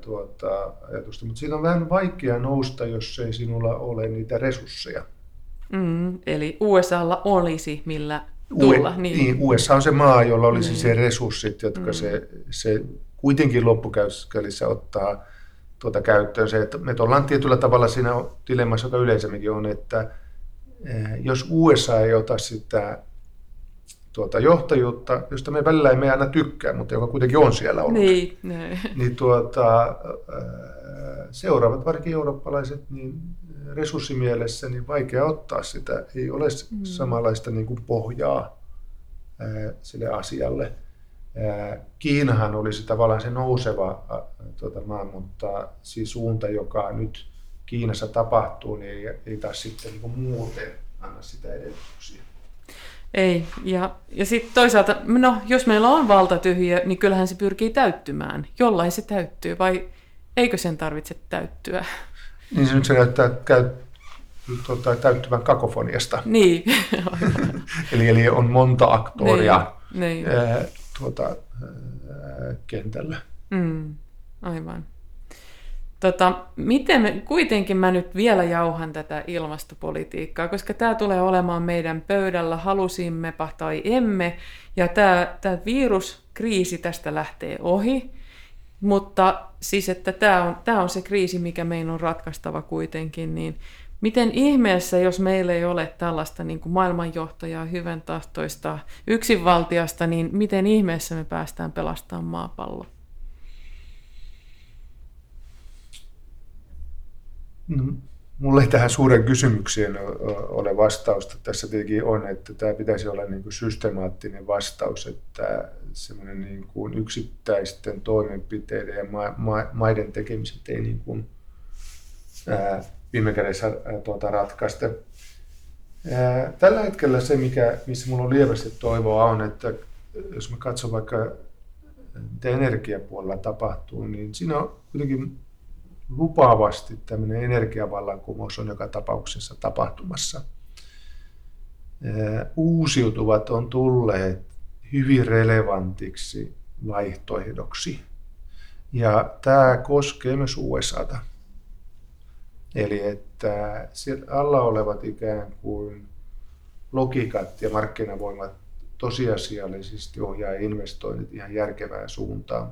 tuota, ajatusta, mutta siinä on vähän vaikea nousta, jos ei sinulla ole niitä resursseja. Mm, eli USAlla olisi millä tulla. U- niin. niin, USA on se maa, jolla olisi niin. se resurssit, jotka mm. se, se kuitenkin loppukäytössä ottaa tuota käyttöön. Se, että me ollaan tietyllä tavalla siinä dilemmassa, joka yleisemminkin on, että jos USA ei ota sitä tuota, johtajuutta, josta me välillä emme aina tykkää, mutta joka kuitenkin on siellä ollut. Niin, niin tuota, seuraavat, varsinkin eurooppalaiset, niin resurssimielessä niin vaikea ottaa sitä. Ei ole mm. samanlaista niin kuin pohjaa sille asialle. Kiinahan olisi tavallaan se nouseva tuota, maa, mutta siis suunta, joka nyt Kiinassa tapahtuu, niin ei, ei taas sitten niin kuin muuten anna sitä edellytyksiä. Ei, ja, ja sitten toisaalta, no jos meillä on valtatyhjä, niin kyllähän se pyrkii täyttymään. Jollain se täyttyy, vai eikö sen tarvitse täyttyä? Niin se nyt se näyttää käy, tuota, täyttyvän kakofoniasta. Niin. eli, eli on monta aktoria niin, niin. Ää, tuota, ää, kentällä. Mm, aivan. Tota, miten me, kuitenkin mä nyt vielä jauhan tätä ilmastopolitiikkaa, koska tämä tulee olemaan meidän pöydällä, halusimmepa tai emme, ja tämä, tämä viruskriisi tästä lähtee ohi, mutta siis, että tämä on, tämä on se kriisi, mikä meidän on ratkaistava kuitenkin, niin Miten ihmeessä, jos meillä ei ole tällaista niin kuin maailmanjohtajaa, hyvän tahtoista yksinvaltiasta, niin miten ihmeessä me päästään pelastamaan maapallo? Mulla ei tähän suuren kysymykseen ole vastausta. Tässä tietenkin on, että tämä pitäisi olla niin kuin systemaattinen vastaus, että semmoinen niin kuin yksittäisten toimenpiteiden ja ma- ma- maiden tekemiset ei niin kuin, ää, viime kädessä ää, tuota, ratkaista. Ää, tällä hetkellä se, mikä, missä minulla on lievästi toivoa, on, että jos me katson vaikka mitä energiapuolella tapahtuu, niin siinä on kuitenkin lupaavasti tämmöinen energiavallankumous on joka tapauksessa tapahtumassa. Uusiutuvat on tulleet hyvin relevantiksi vaihtoehdoksi. Ja tämä koskee myös USAta. Eli että siellä alla olevat ikään kuin logiikat ja markkinavoimat tosiasiallisesti ohjaa investoinnit ihan järkevään suuntaan.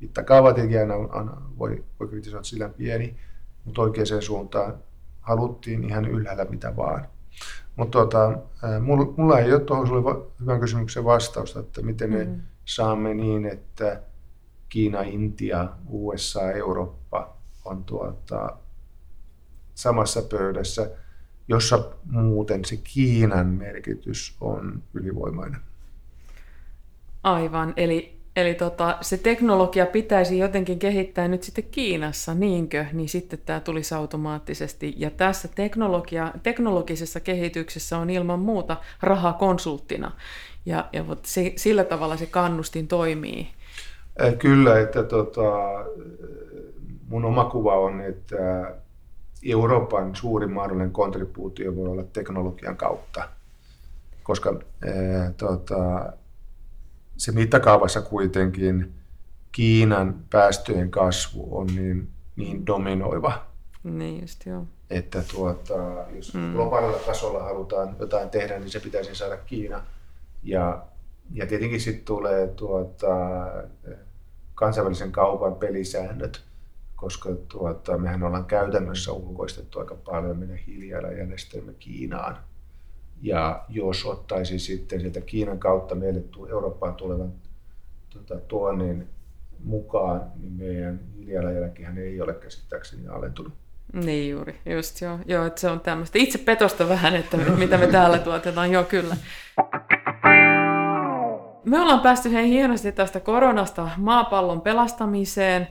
Mittakaava tietenkin aina, aina voi, voi kritisoida sillä pieni, mutta oikeaan suuntaan haluttiin ihan ylhäällä mitä vaan. Mutta tota, mulla ei ole tuohon sulle hyvän kysymyksen vastausta, että miten me mm-hmm. saamme niin, että Kiina, Intia, USA, Eurooppa on tuota, samassa pöydässä, jossa muuten se Kiinan merkitys on ylivoimainen. Aivan, eli, eli tota, se teknologia pitäisi jotenkin kehittää nyt sitten Kiinassa, niinkö, niin sitten tämä tulisi automaattisesti. Ja tässä teknologia, teknologisessa kehityksessä on ilman muuta raha konsulttina, ja, ja se, sillä tavalla se kannustin toimii. Kyllä, että tota, mun oma kuva on, että Euroopan suurin mahdollinen kontribuutio voi olla teknologian kautta, koska ää, tota, se mittakaavassa kuitenkin Kiinan päästöjen kasvu on niin, niin dominoiva. Niin just, joo. Että tuota, jos mm. globaalilla tasolla halutaan jotain tehdä, niin se pitäisi saada Kiina. Ja, ja tietenkin sitten tulee tuota, kansainvälisen kaupan pelisäännöt, koska tuota, mehän ollaan käytännössä ulkoistettu aika paljon meidän hiilijalanjäljestelmä Kiinaan. Ja jos ottaisi sitten sieltä Kiinan kautta meille Eurooppaan tulevan tuota, tuonnin mukaan, niin meidän hiilijalanjälkihän ei ole käsittääkseni alentunut. Niin juuri, just joo. joo että se on tämmöistä itse petosta vähän, että mitä me täällä tuotetaan, joo kyllä. Me ollaan päästy hei hienosti tästä koronasta maapallon pelastamiseen.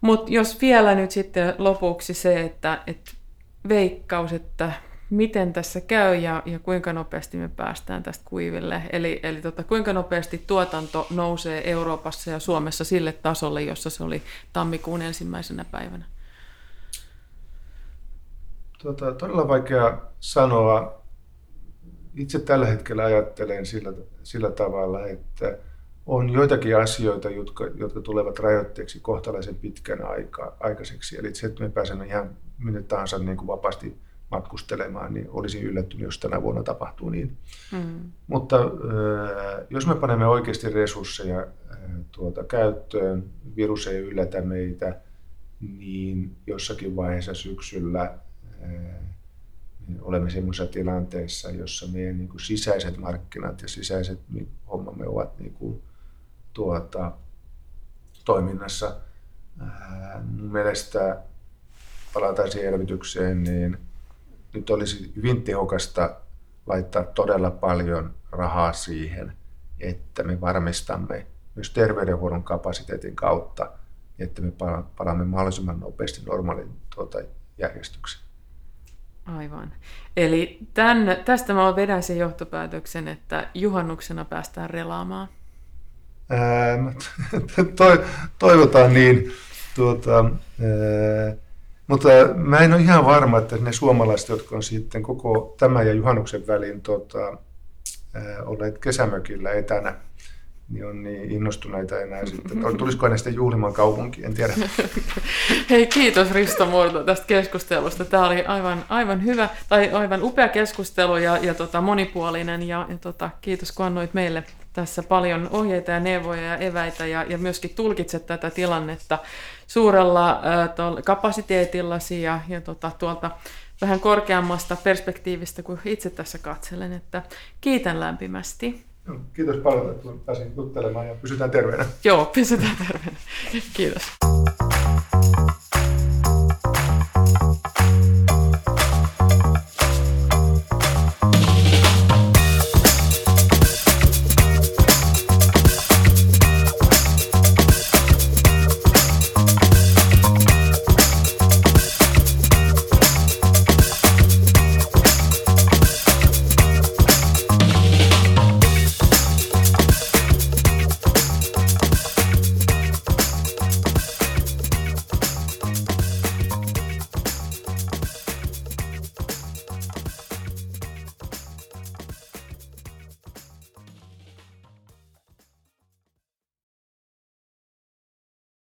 Mutta jos vielä nyt sitten lopuksi se, että, että veikkaus, että miten tässä käy ja, ja kuinka nopeasti me päästään tästä kuiville. Eli, eli tota, kuinka nopeasti tuotanto nousee Euroopassa ja Suomessa sille tasolle, jossa se oli tammikuun ensimmäisenä päivänä? Tota, todella vaikea sanoa. Itse tällä hetkellä ajattelen sillä, sillä tavalla, että on joitakin asioita, jotka, jotka tulevat rajoitteeksi kohtalaisen pitkän aika, aikaiseksi. Eli se, että me pääsemme ihan minne tahansa niin kuin vapaasti matkustelemaan, niin olisin yllättynyt, jos tänä vuonna tapahtuu niin. Mm. Mutta jos me panemme oikeasti resursseja tuota käyttöön, virus ei yllätä meitä, niin jossakin vaiheessa syksyllä niin olemme sellaisessa tilanteessa, jossa meidän niin kuin sisäiset markkinat ja sisäiset niin, hommamme ovat niin kuin, tuota, toiminnassa. Ää, mun mielestä palataan siihen elvytykseen, niin nyt olisi hyvin tehokasta laittaa todella paljon rahaa siihen, että me varmistamme myös terveydenhuollon kapasiteetin kautta, että me palaamme mahdollisimman nopeasti normaalin tuota, järjestykseen. Aivan. Eli tämän, tästä mä vedän sen johtopäätöksen, että juhannuksena päästään relaamaan. Ää, toivotaan niin. Tuota, ää, mutta mä en ole ihan varma, että ne suomalaiset, jotka on sitten koko tämän ja juhannuksen välin tota, olleet kesämökillä etänä, niin on niin innostuneita enää sitten. Tulisiko ne sitten juhlimaan kaupunki, en tiedä. Hei, kiitos Risto Murto tästä keskustelusta. Tämä oli aivan, aivan hyvä, tai aivan upea keskustelu ja, ja tota, monipuolinen. Ja, ja tota, kiitos kun annoit meille tässä paljon ohjeita ja neuvoja ja eväitä ja, ja myöskin tulkitset tätä tilannetta suurella ä, kapasiteetillasi ja, ja tota, tuolta vähän korkeammasta perspektiivistä kuin itse tässä katselen, että kiitän lämpimästi. Kiitos paljon, että pääsin juttelemaan ja pysytään terveenä. Joo, pysytään terveenä. Kiitos.